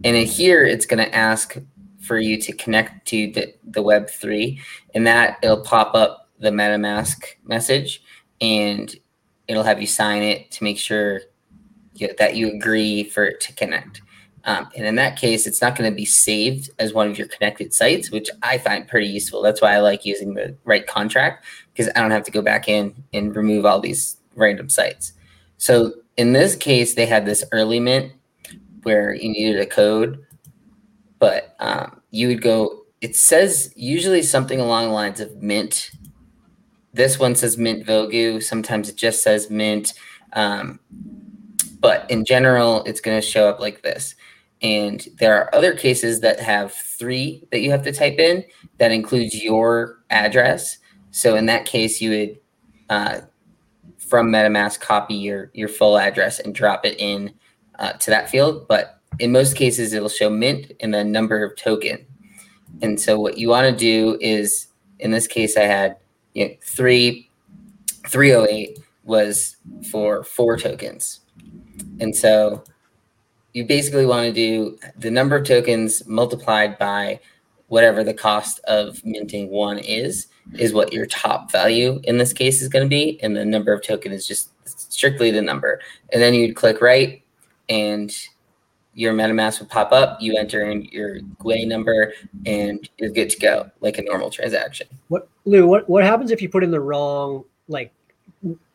S3: and in here it's going to ask for you to connect to the, the Web three, and that it'll pop up the MetaMask message, and it'll have you sign it to make sure you- that you agree for it to connect. Um, and in that case, it's not going to be saved as one of your connected sites, which I find pretty useful. That's why I like using the write contract because I don't have to go back in and remove all these random sites. So in this case, they had this early mint where you needed a code, but um, you would go, it says usually something along the lines of mint. This one says mint Vogu. Sometimes it just says mint. Um, but in general, it's going to show up like this. And there are other cases that have three that you have to type in that includes your address. So in that case, you would uh, from MetaMask copy your your full address and drop it in uh, to that field. But in most cases, it'll show mint and the number of token. And so what you want to do is, in this case, I had you know, three 308 was for four tokens. And so you basically want to do the number of tokens multiplied by whatever the cost of minting one is, is what your top value in this case is going to be. And the number of token is just strictly the number. And then you'd click right and your MetaMask would pop up. You enter in your Gwei number and you're good to go, like a normal transaction.
S4: What Lou? What what happens if you put in the wrong like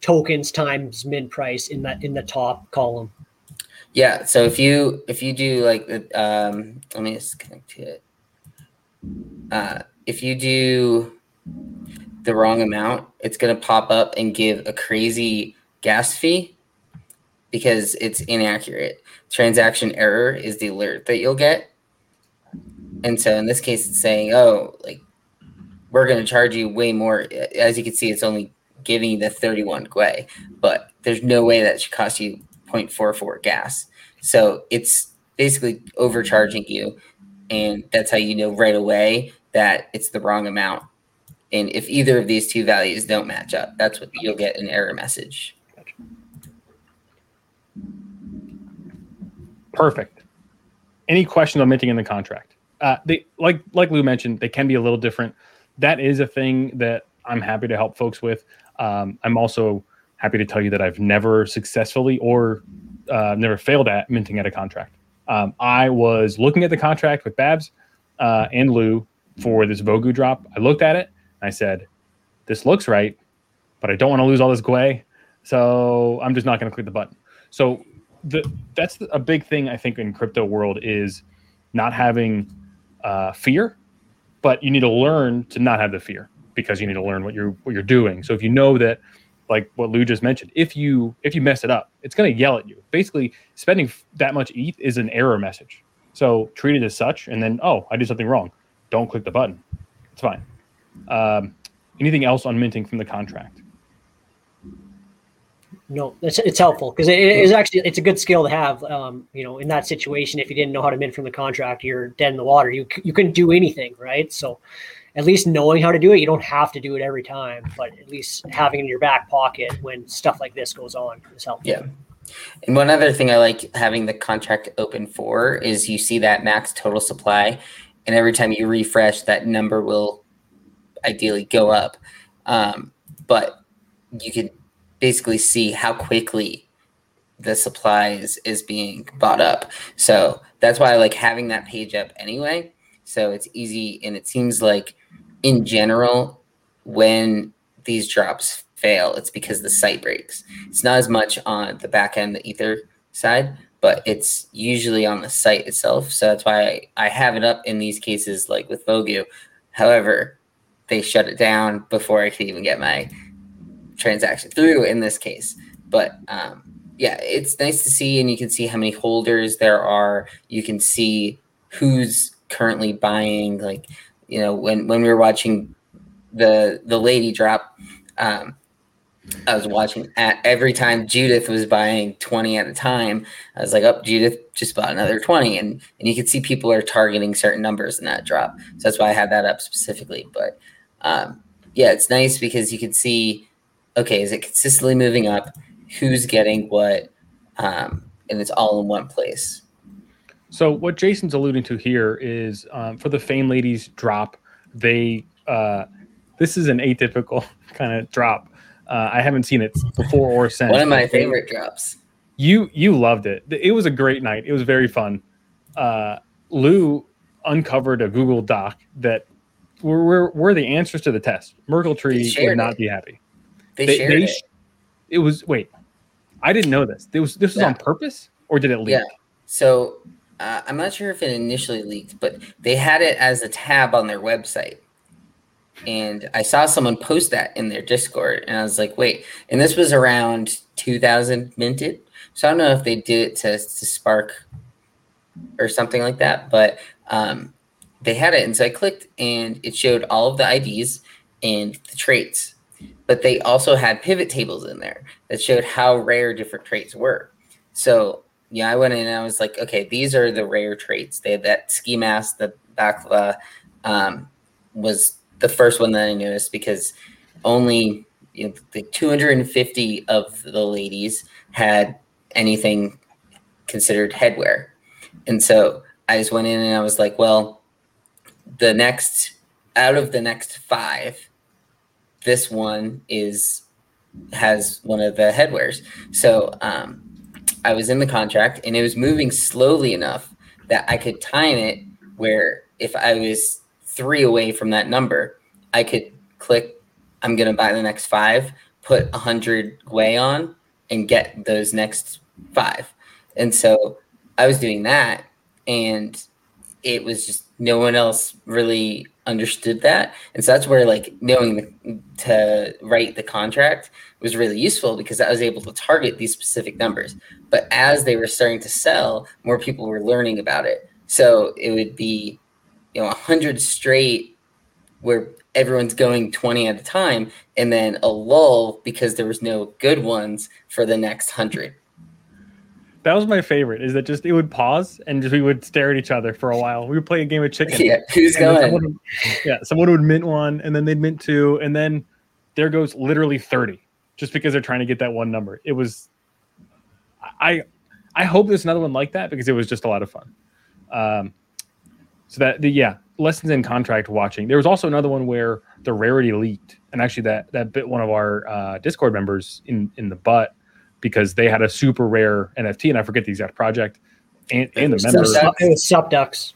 S4: tokens times mint price in that in the top column?
S3: Yeah. So if you if you do like the um, let me just connect to it. Uh, if you do the wrong amount, it's gonna pop up and give a crazy gas fee because it's inaccurate. Transaction error is the alert that you'll get. And so in this case, it's saying, oh, like we're going to charge you way more. As you can see, it's only giving you the 31 Gwei, but there's no way that should cost you 0.44 gas. So it's basically overcharging you. And that's how you know right away that it's the wrong amount. And if either of these two values don't match up, that's what you'll get an error message.
S2: Perfect. Any questions on minting in the contract? Uh, they like like Lou mentioned, they can be a little different. That is a thing that I'm happy to help folks with. Um, I'm also happy to tell you that I've never successfully or uh, never failed at minting at a contract. Um, I was looking at the contract with Babs uh, and Lou for this Vogu drop. I looked at it and I said, "This looks right, but I don't want to lose all this Gwei, so I'm just not going to click the button." So the that's a big thing I think in crypto world is not having uh, fear, but you need to learn to not have the fear because you need to learn what you're what you're doing. So if you know that, like what Lou just mentioned, if you if you mess it up, it's going to yell at you. Basically, spending f- that much ETH is an error message. So treat it as such, and then oh, I did something wrong. Don't click the button. It's fine. Um, anything else on minting from the contract?
S4: no, it's, it's helpful because it is actually it's a good skill to have. Um, you know, in that situation, if you didn't know how to mint from the contract, you're dead in the water. You you couldn't do anything, right? So, at least knowing how to do it, you don't have to do it every time, but at least having it in your back pocket when stuff like this goes on is helpful.
S3: Yeah. And one other thing I like having the contract open for is you see that max total supply, and every time you refresh, that number will ideally go up. Um, but you can basically see how quickly the supply is, is being bought up. So that's why I like having that page up anyway. So it's easy, and it seems like in general, when these drops fail, it's because the site breaks. It's not as much on the back end, the Ether side, but it's usually on the site itself. So that's why I, I have it up in these cases, like with Vogu. However, they shut it down before I could even get my transaction through in this case. But um, yeah, it's nice to see, and you can see how many holders there are. You can see who's currently buying. Like, you know, when when we were watching the the lady drop, um, I was watching at every time Judith was buying 20 at a time. I was like, oh, Judith just bought another 20. And, and you can see people are targeting certain numbers in that drop. So that's why I had that up specifically. But um, yeah, it's nice because you can see, okay, is it consistently moving up? Who's getting what? Um, and it's all in one place.
S2: So what Jason's alluding to here is um, for the Fame Ladies drop, they uh, this is an atypical kind of drop. Uh, I haven't seen it before or since.
S3: One of my favorite drops.
S2: You you loved it. It was a great night. It was very fun. Uh, Lou uncovered a Google Doc that were, were, were the answers to the test.
S3: Merkeltree
S2: would not
S3: it.
S2: be happy.
S3: They,
S2: They-
S3: shared
S2: they
S3: it.
S2: sh- It was wait, I didn't know this. It was this was
S3: Yeah.
S2: on purpose or did it leak?
S3: Yeah. So uh, I'm not sure if it initially leaked, but they had it as a tab on their website. And I saw someone post that in their Discord, and I was like, wait. And this was around 2000 minted. So I don't know if they did it to, to Spark or something like that, but um, they had it. And so I clicked, and it showed all of the IDs and the traits. But they also had pivot tables in there that showed how rare different traits were. So yeah, I went in and I was like, okay, these are the rare traits. They had that ski mask, the baklava um, was the first one that I noticed because only you know, the 250 of the ladies had anything considered headwear. And so I just went in and I was like, well, the next out of the next five, this one is has one of the headwears. So um, I was in the contract and it was moving slowly enough that I could time it where if I was three away from that number, I could click, I'm going to buy the next five, put a 100 Gwei on, and get those next five. And so I was doing that. And it was just no one else really understood that. And so that's where like knowing the, to write the contract was really useful because I was able to target these specific numbers. But as they were starting to sell, more people were learning about it. So it would be, you know, 100 straight where everyone's going 20 at a time and then a lull because there was no good ones for the next 100.
S2: That was my favorite. Is that just it would pause and just we would stare at each other for a while. We would play a game of chicken.
S3: Yeah, who's going?
S2: Someone, would- yeah, someone would mint one, and then they'd mint two, and then there goes literally thirty, just because they're trying to get that one number. It was, I, I hope there's another one like that because it was just a lot of fun. Um, so that the yeah lessons in contract watching. There was also another one where the rarity leaked, and actually that that bit one of our uh, Discord members in in the butt because they had a super rare NFT, and I forget the exact project. And, and the
S3: was
S2: members,
S3: SupDucks.
S4: It was SupDucks.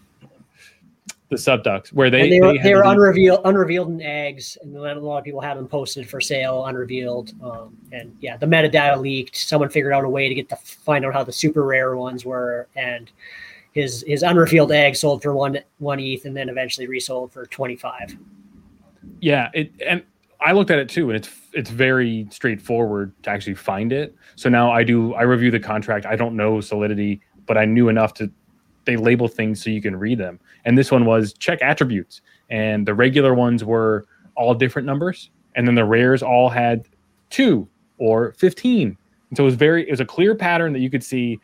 S2: the SupDucks, where they
S4: and they, were
S2: had
S4: they were unrevealed, unrevealed in eggs, and a lot of people had them posted for sale, unrevealed. Um, and yeah, the metadata leaked. Someone figured out a way to get to find out how the super rare ones were, and his his unrevealed egg sold for one one ETH, and then eventually resold for twenty five.
S2: Yeah, it and I looked at it too, and it's it's very straightforward to actually find it. So now I do I review the contract. I don't know solidity, but I knew enough to they label things so you can read them. And this one was check attributes, and the regular ones were all different numbers, and then the rares all had two or fifteen And so it was very, it was a clear pattern that you could see,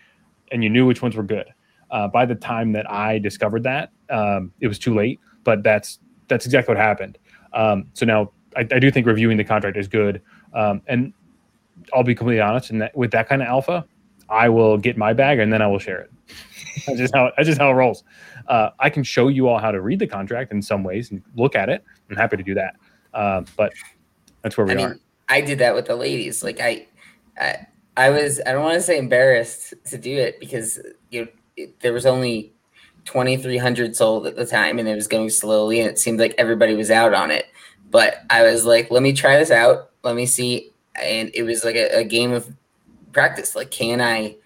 S2: and you knew which ones were good. Uh, by the time that I discovered that, um, it was too late. But that's that's exactly what happened. Um, so now I, I, do think reviewing the contract is good. Um, and I'll be completely honest, and that with that kind of alpha, I will get my bag and then I will share it. that's just how that's just how it rolls. Uh, I can show you all how to read the contract in some ways and look at it. I'm happy to do that. Uh, but that's where we
S3: I mean,
S2: are.
S3: I did that with the ladies. Like I, I, I was. I don't want to say embarrassed to do it because you know it, there was only 2,300 sold at the time, and it was going slowly, and it seemed like everybody was out on it. But I was like, let me try this out. Let me see. And it was like a, a game of practice. Like, can I,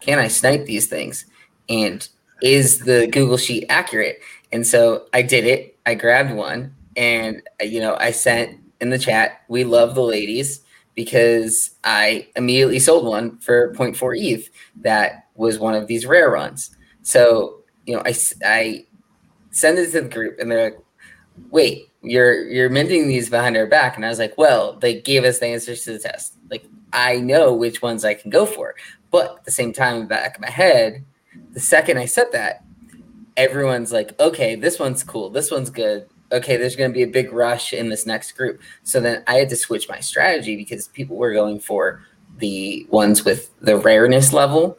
S3: can I snipe these things? And is the Google sheet accurate? And so I did it. I grabbed one, and you know, I sent in the chat. We love the ladies because I immediately sold one for 0.4 ETH that was one of these rare runs. So you know, I I send it to the group, and they're like, "Wait, you're you're minting these behind our back," and I was like, "Well, they gave us the answers to the test. Like, I know which ones I can go for." But at the same time, in the back of my head, the second I said that, everyone's like, "Okay, this one's cool. This one's good." Okay, there's going to be a big rush in this next group. So then I had to switch my strategy because people were going for the ones with the rareness level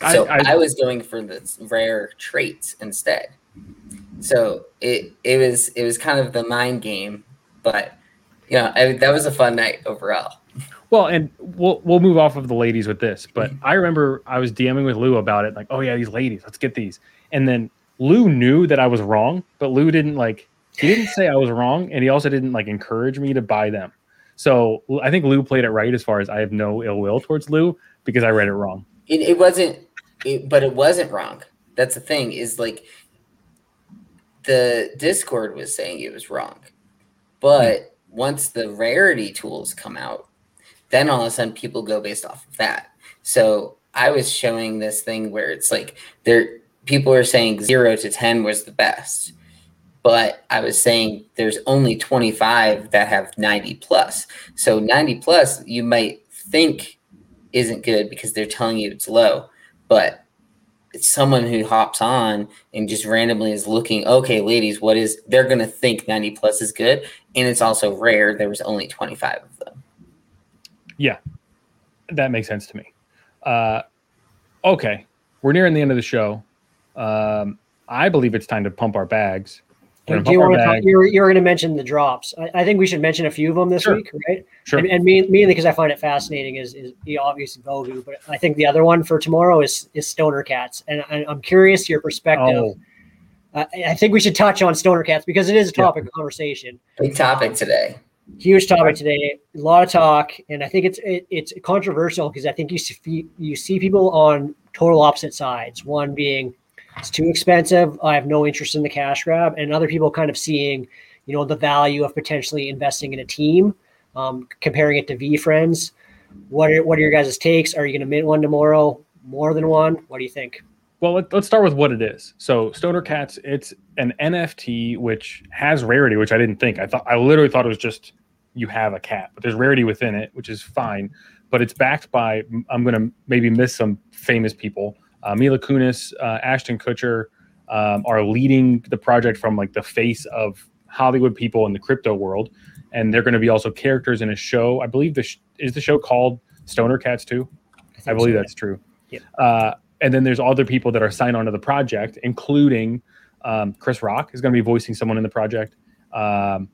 S3: so I, I, I, was going for the rare traits instead. So it it was it was kind of the mind game, but you know I, that was a fun night overall.
S2: Well, and we'll we'll move off of the ladies with this, but mm-hmm. I remember I was DMing with Lou about it, like, oh yeah, these ladies, let's get these. And then Lou knew that I was wrong, but Lou didn't like he didn't say I was wrong, and he also didn't like encourage me to buy them. So I think Lou played it right as far as I have no ill will towards Lou because I read it wrong.
S3: It, it wasn't it, but it wasn't wrong. That's the thing is like the Discord was saying it was wrong, but mm. once the rarity tools come out, then all of a sudden people go based off of that. So I was showing this thing where it's like there people are saying zero to ten was the best, but I was saying there's only 25 that have 90 plus. So 90 plus you might think isn't good because they're telling you it's low but someone who hops on and just randomly is looking, okay, ladies, what is they're gonna think 90 plus is good. And it's also rare. There was only 25 of them.
S2: Yeah. That makes sense to me. Uh okay. We're nearing the end of the show. Um, I believe it's time to pump our bags.
S4: Do you want to talk, you're, you're going to mention the drops. I, I, think we should mention a few of them this sure. week, right?
S2: Sure.
S4: And, and mainly because I find it fascinating is, is the obvious Vogu, but I think the other one for tomorrow is, is Stoner Cats. And I, am curious your perspective. Oh. Uh, I think we should touch on Stoner Cats because it is a topic yeah. of conversation.
S3: Big topic today.
S4: Huge topic today. A lot of talk, and I think it's it, it's controversial because I think you see you see people on total opposite sides. One being it's too expensive. I have no interest in the cash grab. And other people kind of seeing, you know, the value of potentially investing in a team, um, comparing it to VeeFriends. What are what are your guys' takes? Are you going to mint one tomorrow? More than one? What do you think?
S2: Well, let, us start with what it is. So, Stoner Cats, it's an NFT which has rarity, which I didn't think. I thought I literally thought it was just you have a cat, but there's rarity within it, which is fine. But it's backed by I'm going to maybe miss some famous people Mila Kunis, uh, Ashton Kutcher um, are leading the project from like the face of Hollywood people in the crypto world, and they're going to be also characters in a show. I believe the sh- is the show called Stoner Cats too. I, I believe so, that's yeah. true.
S4: Yeah.
S2: Uh, and then there's other people that are signed onto the project, including um, Chris Rock is going to be voicing someone in the project. Um,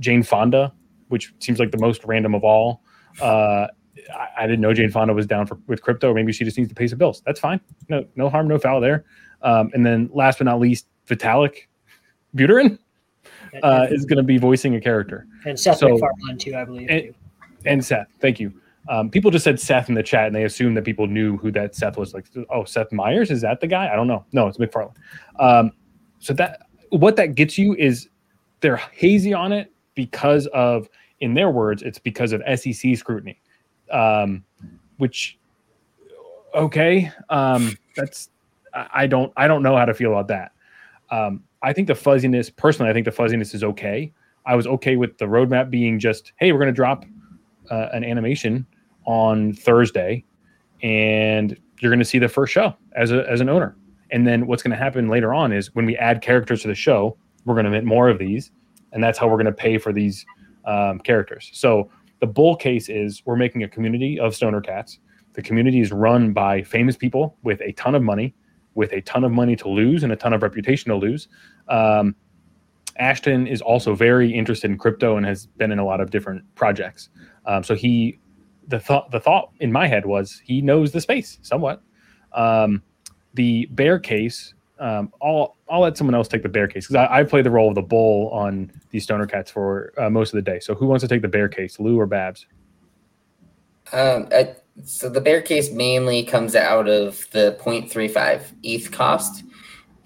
S2: Jane Fonda, which seems like the most random of all. Uh, I, I, didn't know Jane Fonda was down for with crypto. Maybe she just needs to pay some bills. That's fine. No, no harm, no foul there. Um, and then last but not least, Vitalik Buterin uh, is going to be voicing a character.
S4: And Seth so, MacFarlane too, I believe.
S2: And, and Seth, thank you. Um, people just said Seth in the chat, and they assumed that people knew who that Seth was. Like, oh, Seth Meyers is that the guy? I don't know. No, it's MacFarlane. Um, so that what that gets you is they're hazy on it because of, in their words, it's because of SEC scrutiny um, which okay, um, that's I don't I don't know how to feel about that. Um, I think the fuzziness personally, I think the fuzziness is okay. I was okay with the roadmap being just, hey, we're going to drop uh, an animation on Thursday, and you're going to see the first show as a as an owner. And then what's going to happen later on is when we add characters to the show, we're going to mint more of these, and that's how we're going to pay for these um, characters. So the bull case is we're making a community of stoner cats. The community is run by famous people with a ton of money, with a ton of money to lose and a ton of reputation to lose. Um, Ashton is also very interested in crypto and has been in a lot of different projects. Um, so he, the thought, the thought in my head was he knows the space somewhat. Um, the bear case, um, I'll I'll let someone else take the bear case because I, I play the role of the bull on these stoner cats for uh, most of the day. So who wants to take the bear case, Lou or Babs?
S3: Um, I, so the bear case mainly comes out of the 0.35 ETH cost,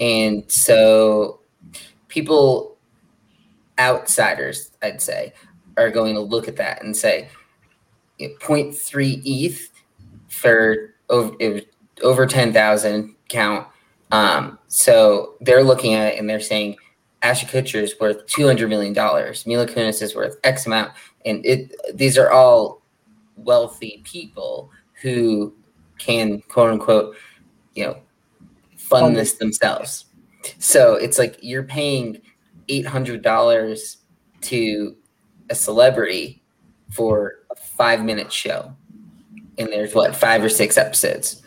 S3: and so people outsiders, I'd say, are going to look at that and say, 0.3 ETH for over over 10,000 count. Um, so they're looking at it and they're saying Ashton Kutcher is worth $200 million. Mila Kunis is worth X amount. And it these are all wealthy people who can quote unquote, you know, fund this themselves. So it's like you're paying $800 to a celebrity for a five minute show. And there's what, five or six episodes.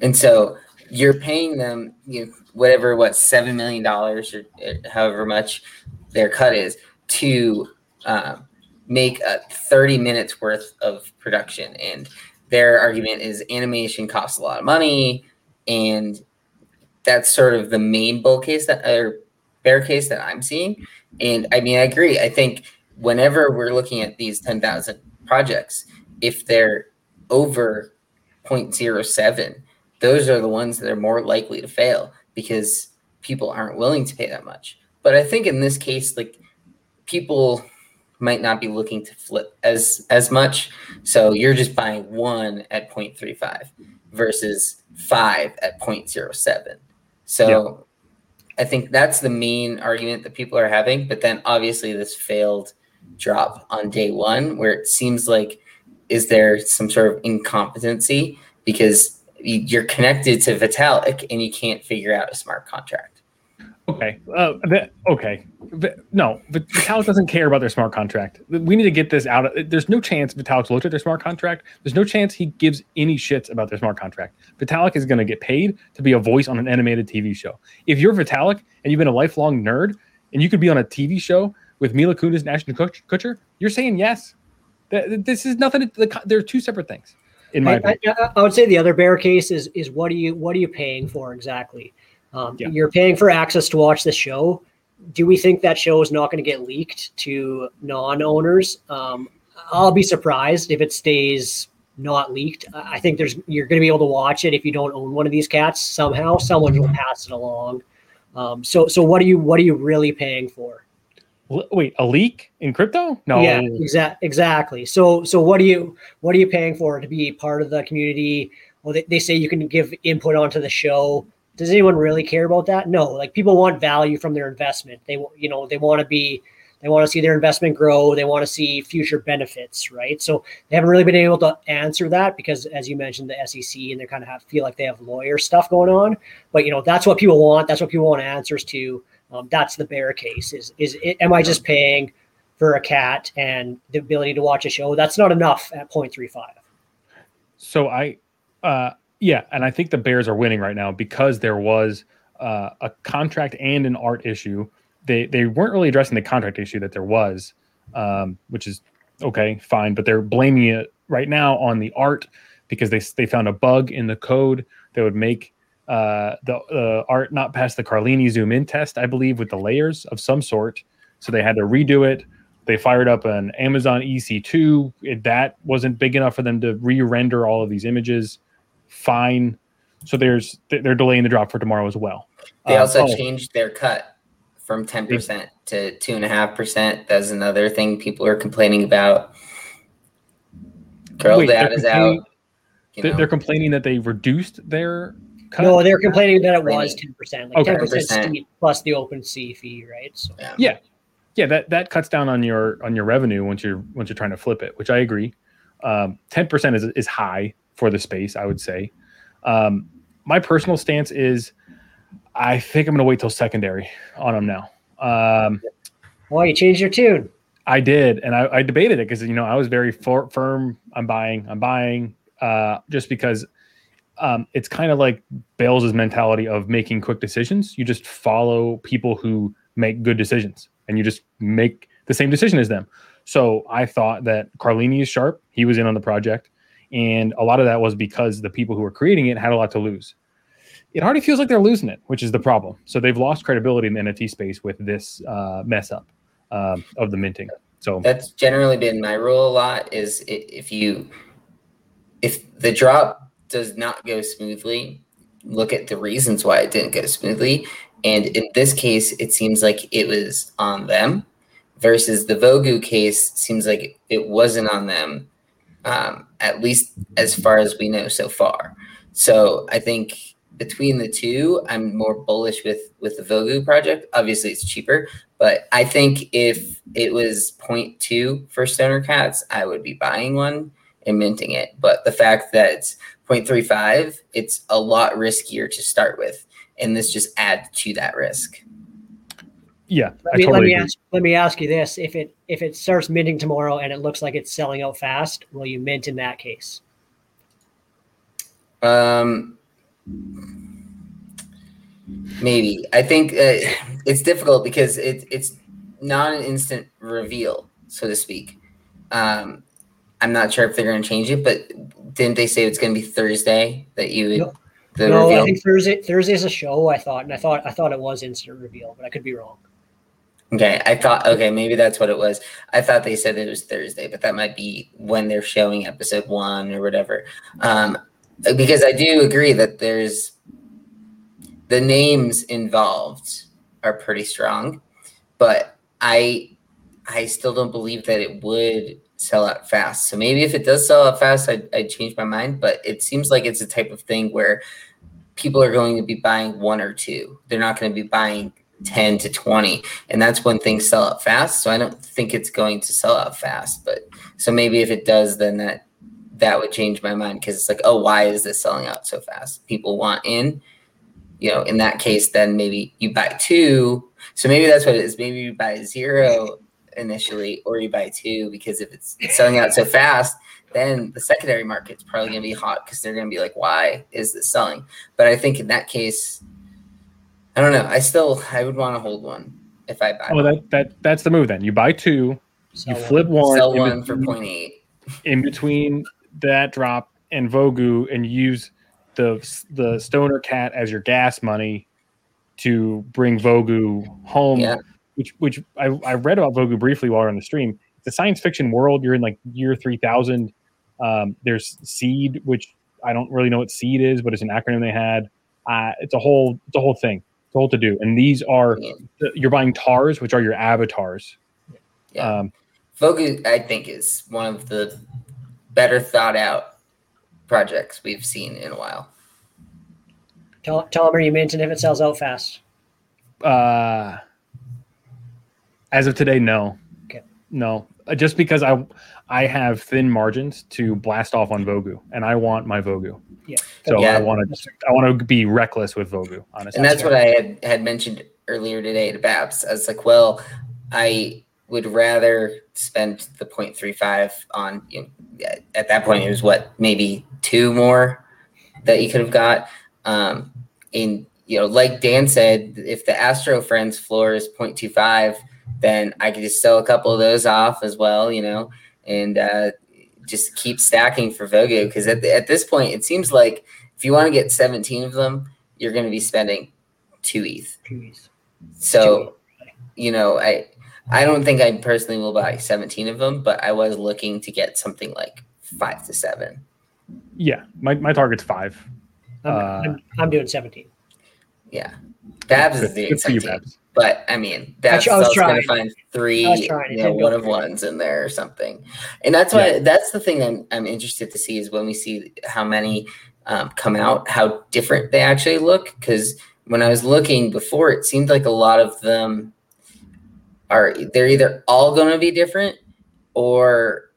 S3: And so you're paying them, you know, whatever, what, $7 million or however much their cut is to um, make a 30 minutes worth of production. And their argument is animation costs a lot of money. And that's sort of the main bull case that, or bear case that I'm seeing. And I mean, I agree. I think whenever we're looking at these 10,000 projects, if they're over 0.07, those are the ones that are more likely to fail because people aren't willing to pay that much. But I think in this case, like people might not be looking to flip as as much. So you're just buying one at 0.35 versus five at 0.07. So yeah. I think that's the main argument that people are having. But then obviously this failed drop on day one where it seems like is there some sort of incompetency because you're connected to Vitalik and you can't figure out a smart contract.
S2: Okay. Uh, okay. No, Vitalik doesn't care about their smart contract. We need to get this out. There's no chance Vitalik's looked at their smart contract. There's no chance he gives any shits about their smart contract. Vitalik is going to get paid to be a voice on an animated TV show. If you're Vitalik and you've been a lifelong nerd and you could be on a TV show with Mila Kunis and Ashton Kutcher, you're saying yes. This is nothing. They're two separate things in my
S4: I, I, I, would say the other bear case is is what are you what are you paying for exactly? Um, yeah. You're paying for access to watch the show. Do we think that show is not going to get leaked to non-owners? Um, I'll be surprised if it stays not leaked. I think there's you're going to be able to watch it if you don't own one of these cats somehow. Someone will pass it along. Um, so so what are you what are you really paying for?
S2: Wait a leak in crypto? No.
S4: Yeah exactly exactly. So so what are you what are you paying for to be part of the community? Well they, they say you can give input onto the show. Does anyone really care about that? No like people want value from their investment. They you know they want to be they want to see their investment grow. They want to see future benefits right? So they haven't really been able to answer that because as you mentioned the sec and they kind of have, feel like they have lawyer stuff going on. But you know that's what people want that's what people want answers to um, that's the bear case. Is is it, am I just paying for a cat and the ability to watch a show? That's not enough at 0.35.
S2: So I, uh, yeah, and I think the Bears are winning right now because there was uh, a contract and an art issue. They they weren't really addressing the contract issue that there was, um, which is okay, fine, but they're blaming it right now on the art because they they found a bug in the code that would make uh, the uh, art not pass the Carlini zoom in test, I believe, with the layers of some sort. So they had to redo it. They fired up an Amazon EC2. It, that wasn't big enough for them to re-render all of these images. Fine. So there's they're delaying the drop for tomorrow as well.
S3: They uh, also oh, changed their cut from 10% to 2.5%. That's another thing people are complaining about. Girl wait, dad is out.
S2: They're complaining that they reduced their
S4: cut? No, they're complaining that it was ten percent, like ten okay. percent plus the OpenSea fee, right? So
S2: yeah. yeah, yeah, that that cuts down on your on your revenue once you're once you're trying to flip it, which I agree. Um, 10% is, is high for the space, I would say. Um, my personal stance is I think I'm going to wait till secondary on them now. Um,
S4: Well, you changed your tune.
S2: I did, and I, I debated it because you know I was very for, firm. I'm buying. I'm buying. Uh, just because um, it's kind of like Bales' mentality of making quick decisions. You just follow people who make good decisions, and you just make the same decision as them. So I thought that Carlini is sharp. He was in on the project, and a lot of that was because the people who were creating it had a lot to lose. It already feels like they're losing it, which is the problem. So they've lost credibility in the NFT space with this uh, mess up um, of the minting. So
S3: That's generally been my rule a lot. Is if you if the drop does not go smoothly, look at the reasons why it didn't go smoothly. And in this case, it seems like it was on them, versus the Vogu case seems like it wasn't on them, um, at least as far as we know so far. So I think between the two, I'm more bullish with with the Vogu project. Obviously, it's cheaper, but I think if it was 0.2 for Stoner Cats, I would be buying one and minting it. But the fact that 0.35, it's a lot riskier to start with, and this just adds to that risk.
S2: yeah,
S4: Let
S2: I
S4: me,
S2: totally
S4: let me
S2: agree.
S4: ask let me ask you this: if it if it starts minting tomorrow and it looks like it's selling out fast, will you mint in that case?
S3: Um, maybe I think uh, it's difficult because it, it's not an instant reveal, so to speak. Um, I'm not sure if they're going to change it, but didn't they say it's going to be Thursday that you would
S4: No.
S3: reveal?
S4: I think Thursday Thursday's a show. I thought, and I thought I thought it was instant reveal, but I could be wrong.
S3: Okay, I thought okay, maybe that's what it was. I thought they said it was Thursday, but that might be when they're showing episode one or whatever. Um, because I do agree that there's the names involved are pretty strong, but I I still don't believe that it would sell out fast. So maybe if it does sell out fast, I'd, I'd change my mind. But it seems like it's a type of thing where people are going to be buying one or two. They're not going to be buying 10 to 20 and that's when things sell out fast so i don't think it's going to sell out fast but so maybe if it does then that that would change my mind because it's like oh why is this selling out so fast people want in you know in that case then maybe you buy two so maybe that's what it is maybe you buy zero initially or you buy two because if it's selling out so fast then the secondary market's probably going to be hot because they're going to be like why is this selling but i think in that case I don't know. I still I would want to hold one if I buy
S2: Oh,
S3: one.
S2: that that that's the move. Then you buy two,
S4: So
S2: you flip one,
S3: Sell one for
S2: between-
S3: 0.8.
S2: in between that drop and Vogu, and use the the Stoner Cat as your gas money to bring Vogu home.
S3: Yeah.
S2: Which which I, I read about Vogu briefly while we we're on the stream. It's a science fiction world. You're in like year three thousand. Um, there's Seed, which I don't really know what Seed is, but it's an acronym they had. Uh, it's a whole it's a whole thing. It's a whole to do. And these are
S3: Yeah.
S2: you're buying tars, which are your avatars.
S3: Yeah.
S2: Um,
S3: Vogu, I think, is one of the better thought out projects we've seen in a while.
S4: Tom, Tom, are you minting if it sells out fast?
S2: uh, as of today, no.
S4: Okay.
S2: No, Uh, just because I I have thin margins to blast off on Vogu, and I want my Vogu.
S4: Yeah.
S2: So
S3: Yeah.
S2: I want to I want to be reckless with Vogu. Honestly,
S3: And that's what I had, had mentioned earlier today to Babs. I was like, well, I would rather spend the 0.35 on, you know, at- at that point, it was what, maybe two more that you could have got. Um, and, you know, like Dan said, if the Astro Friends floor is 0.25, then I could just sell a couple of those off as well, you know, and uh, just keep stacking for Vogu. Because at, the- at this point, it seems like if you want to get 17 of them, you're going to be spending two ETH.
S4: Jeez.
S3: So, you know, I I don't think I personally will buy 17 of them, but I was looking to get something like five to seven.
S2: yeah. My my target's five.
S4: I'm,
S2: Uh,
S4: I'm, I'm doing 17.
S3: Yeah. Babs is
S2: Good-
S3: doing
S2: good for you, Babs.
S3: But I mean, that's
S4: tr- I was
S3: going to find three,
S4: I trying.
S3: You know, one of ones in there or something. And that's why that's the thing I'm, I'm interested to see is when we see how many um, come out, how different they actually look. Because when I was looking before, it seemed like a lot of them are they're either all going to be different or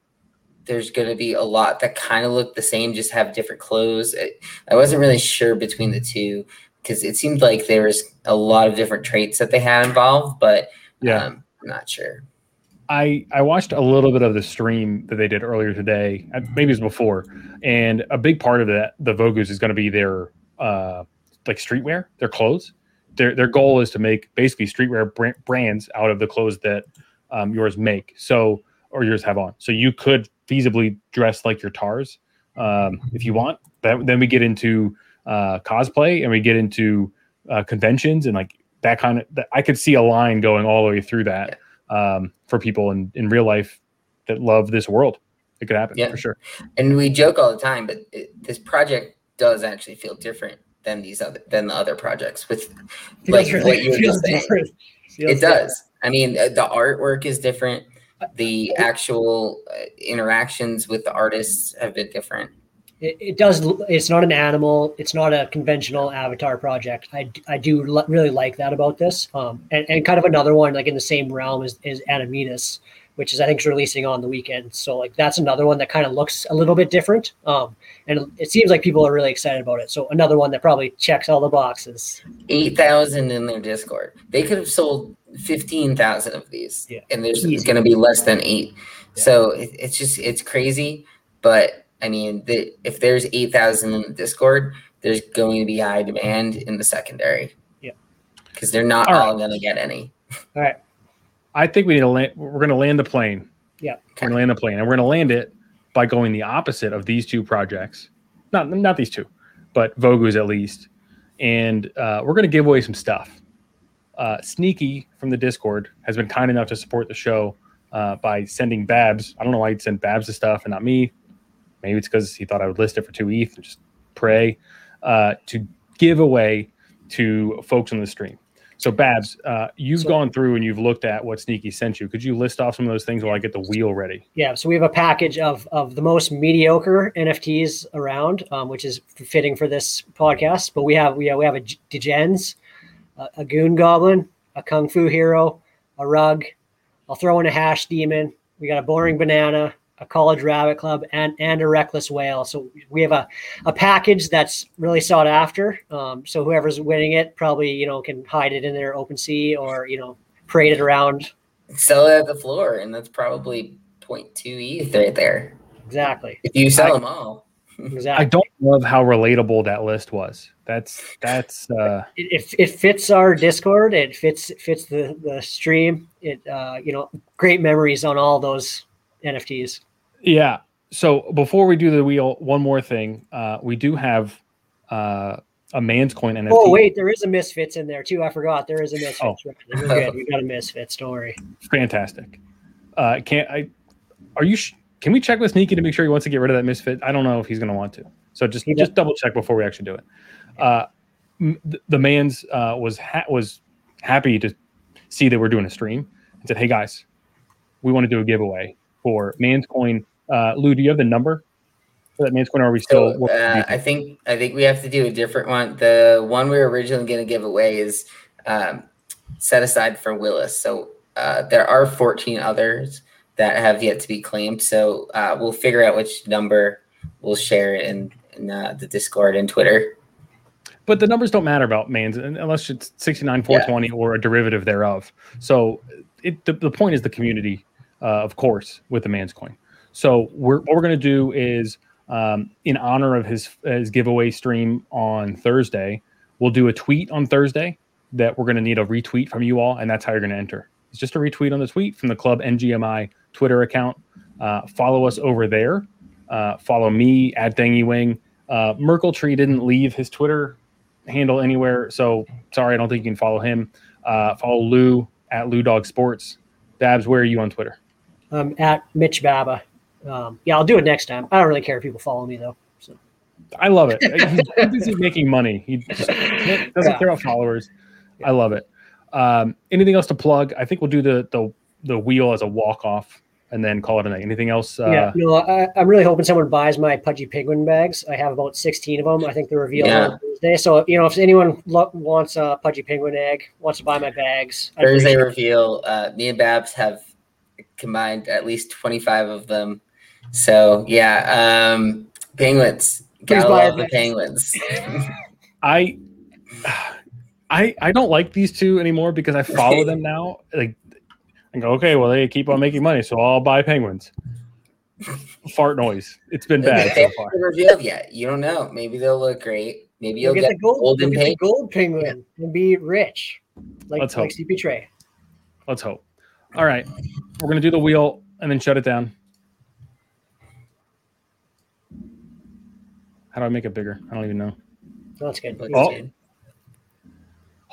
S3: there's going to be a lot that kind of look the same, just have different clothes. I, I wasn't really sure between the two because it seemed like there was a lot of different traits that they had involved, but
S2: Yeah.
S3: um, I'm not sure.
S2: I I watched a little bit of the stream that they did earlier today. uh, Maybe it was before, and a big part of that the Vogus is going to be their uh like streetwear, their clothes. Their their goal is to make basically streetwear bran- brands out of the clothes that um, yours make. So or yours have on. So you could feasibly dress like your tars um, if you want. That, then we get into uh, cosplay and we get into uh, conventions and like that kind of. That, I could see a line going all the way through that um, for people in, in real life that love this world. It could happen
S3: Yeah.
S2: for sure.
S3: And we joke all the time, but it, this project does actually feel different than these other than the other projects. With like
S4: Feels
S3: what you were just saying.
S4: different. Feels
S3: it does. I mean, uh, the artwork is different. The actual uh, interactions with the artists have been different.
S4: It, it does it's not an animal it's not a conventional avatar project i, I do li- really like that about this um, and, and kind of another one like in the same realm is, is which is i think is releasing on the weekend so like that's another one that kind of looks a little bit different um, and it seems like people are really excited about it so another one that probably checks all the boxes
S3: Eight thousand in their Discord. They could have sold fifteen thousand of these,
S4: Yeah.
S3: and there's going to be less than eight.
S4: Yeah.
S3: So it, it's just it's crazy. But I mean, the, if there's eight thousand in the Discord, there's going to be high demand in the secondary.
S4: Yeah.
S3: because they're not
S2: All right.
S3: all going to get any.
S4: all right
S2: I think we need to land. We're going to land the plane.
S4: Yeah.
S2: We're going to land the plane, and we're going to land it by going the opposite of these two projects. Not not these two, but Vogu's at least. And uh, we're going to give away some stuff. Uh, Sneaky from the Discord has been kind enough to support the show uh, by sending Babs. I don't know why he'd send Babs the stuff and not me. Maybe it's because he thought I would list it for two ETH and just pray uh, to give away to folks on the stream. So Babs, uh, you've
S4: So-
S2: gone through and you've looked at what Sneaky sent you. Could you list off some of those things while I get the wheel ready?
S4: Yeah, so we have a package of of the most mediocre NFTs around, um, which is fitting for this podcast. But we have we have, we have a Degens, a, a Goon Goblin, a Kung Fu Hero, a Rug. I'll throw in a Hash Demon. We got a Boring Banana, a College Rabbit Club, and and a Reckless Whale. So we have a a package that's really sought after. Um, so whoever's winning it probably you know can hide it in their OpenSea or you know parade it around.
S3: Sell it at the floor, and that's probably 0.2 ETH right there.
S4: Exactly.
S3: If you sell
S2: I-
S3: them all.
S4: Exactly.
S2: I don't love how relatable that list was. That's that's uh,
S4: it, it, it fits our discord it fits it fits the the stream it uh you know great memories on all those nfts
S2: yeah. So before we do the wheel, one more thing. Uh, we do have uh, a man's coin NFT.
S4: oh wait there is a misfits in there too i forgot there is a misfits
S2: Oh.
S4: we're good we got a misfits don't worry
S2: fantastic. Uh, can't I? Are you? Sh- can we check with Sneaky to make sure he wants to get rid of that misfit? I don't know if he's going to want to. So just
S4: He
S2: just double check before we actually do it. Uh, m- the man's uh, was ha- was happy to see that we're doing a stream and said, "Hey guys, we want to do a giveaway for man's coin." Uh, Lou, do you have the number for that man's coin? Or are we still?
S3: So uh, I think I think we have to do a different one. The one we were originally going to give away is um, set aside for Willis. So uh, there are 14 others that have yet to be claimed. So uh, we'll figure out which number we'll share in, in uh, the Discord and Twitter.
S2: but the numbers don't matter about man's un- unless it's 69 420 or a derivative thereof so it the, the point is the community uh, of course with the man's coin so we're, what we're going to do is um, in honor of his his giveaway stream on thursday we'll do a tweet on thursday that we're going to need a retweet from you all and that's how you're going to enter it's just a retweet on the tweet from the club ngmi twitter account uh, follow us over there uh, follow me at Dangy Wing. Uh, Merkeltree didn't leave his Twitter handle anywhere, so sorry, I don't think you can follow him. Uh, follow Lou at Lou Dog Sports. Babs, where are you on Twitter?
S4: um at mitch baba um yeah i'll do it next time i don't really care if people follow me though so
S2: I love it. He's too making money. He just doesn't
S4: Yeah.
S2: care about followers. I love it. Um, anything else to plug? I think we'll do the the the wheel as a walk off and then call it a night. Anything else? Uh,
S4: yeah no I, i'm really hoping someone buys my pudgy penguin bags i have about 16 of them i think they're revealed
S3: Yeah.
S4: on thursday so you know if anyone lo- wants a pudgy penguin egg wants to buy my bags I'd
S3: Thursday reveal. Uh, me and Babs have combined at least 25 of them. So yeah, um, penguins.
S4: Please
S3: Gotta love the penguins.
S2: I I I don't like these two anymore because I follow them now. Like I go, okay, well they keep on making money, so I'll buy penguins. Fart noise. It's been bad so far.
S3: revealed yet. You don't know. Maybe they'll look great. Maybe
S4: You'll
S3: you'll
S4: get
S3: get,
S4: the gold,
S3: golden
S4: you'll get the
S3: penguin.
S4: gold penguin and be rich, like
S2: Let's
S4: like
S2: hope.
S4: CP Trey.
S2: Let's hope. All right. We're gonna do the wheel and then shut it down. How do I make it bigger? I don't even know.
S4: That's good.
S3: Looks
S2: Oh.
S3: good.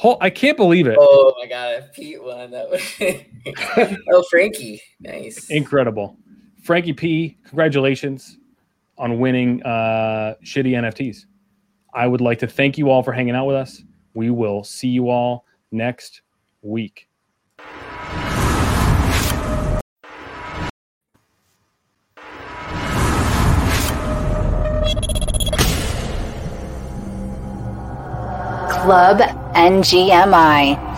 S2: Oh, I can't believe it.
S3: Oh my god, a Pete one. That was oh Frankie. Nice.
S2: Incredible. Frankie P, congratulations on winning uh, shitty NFTs. I would like to thank you all for hanging out with us. We will see you all next week.
S1: Club NGMI.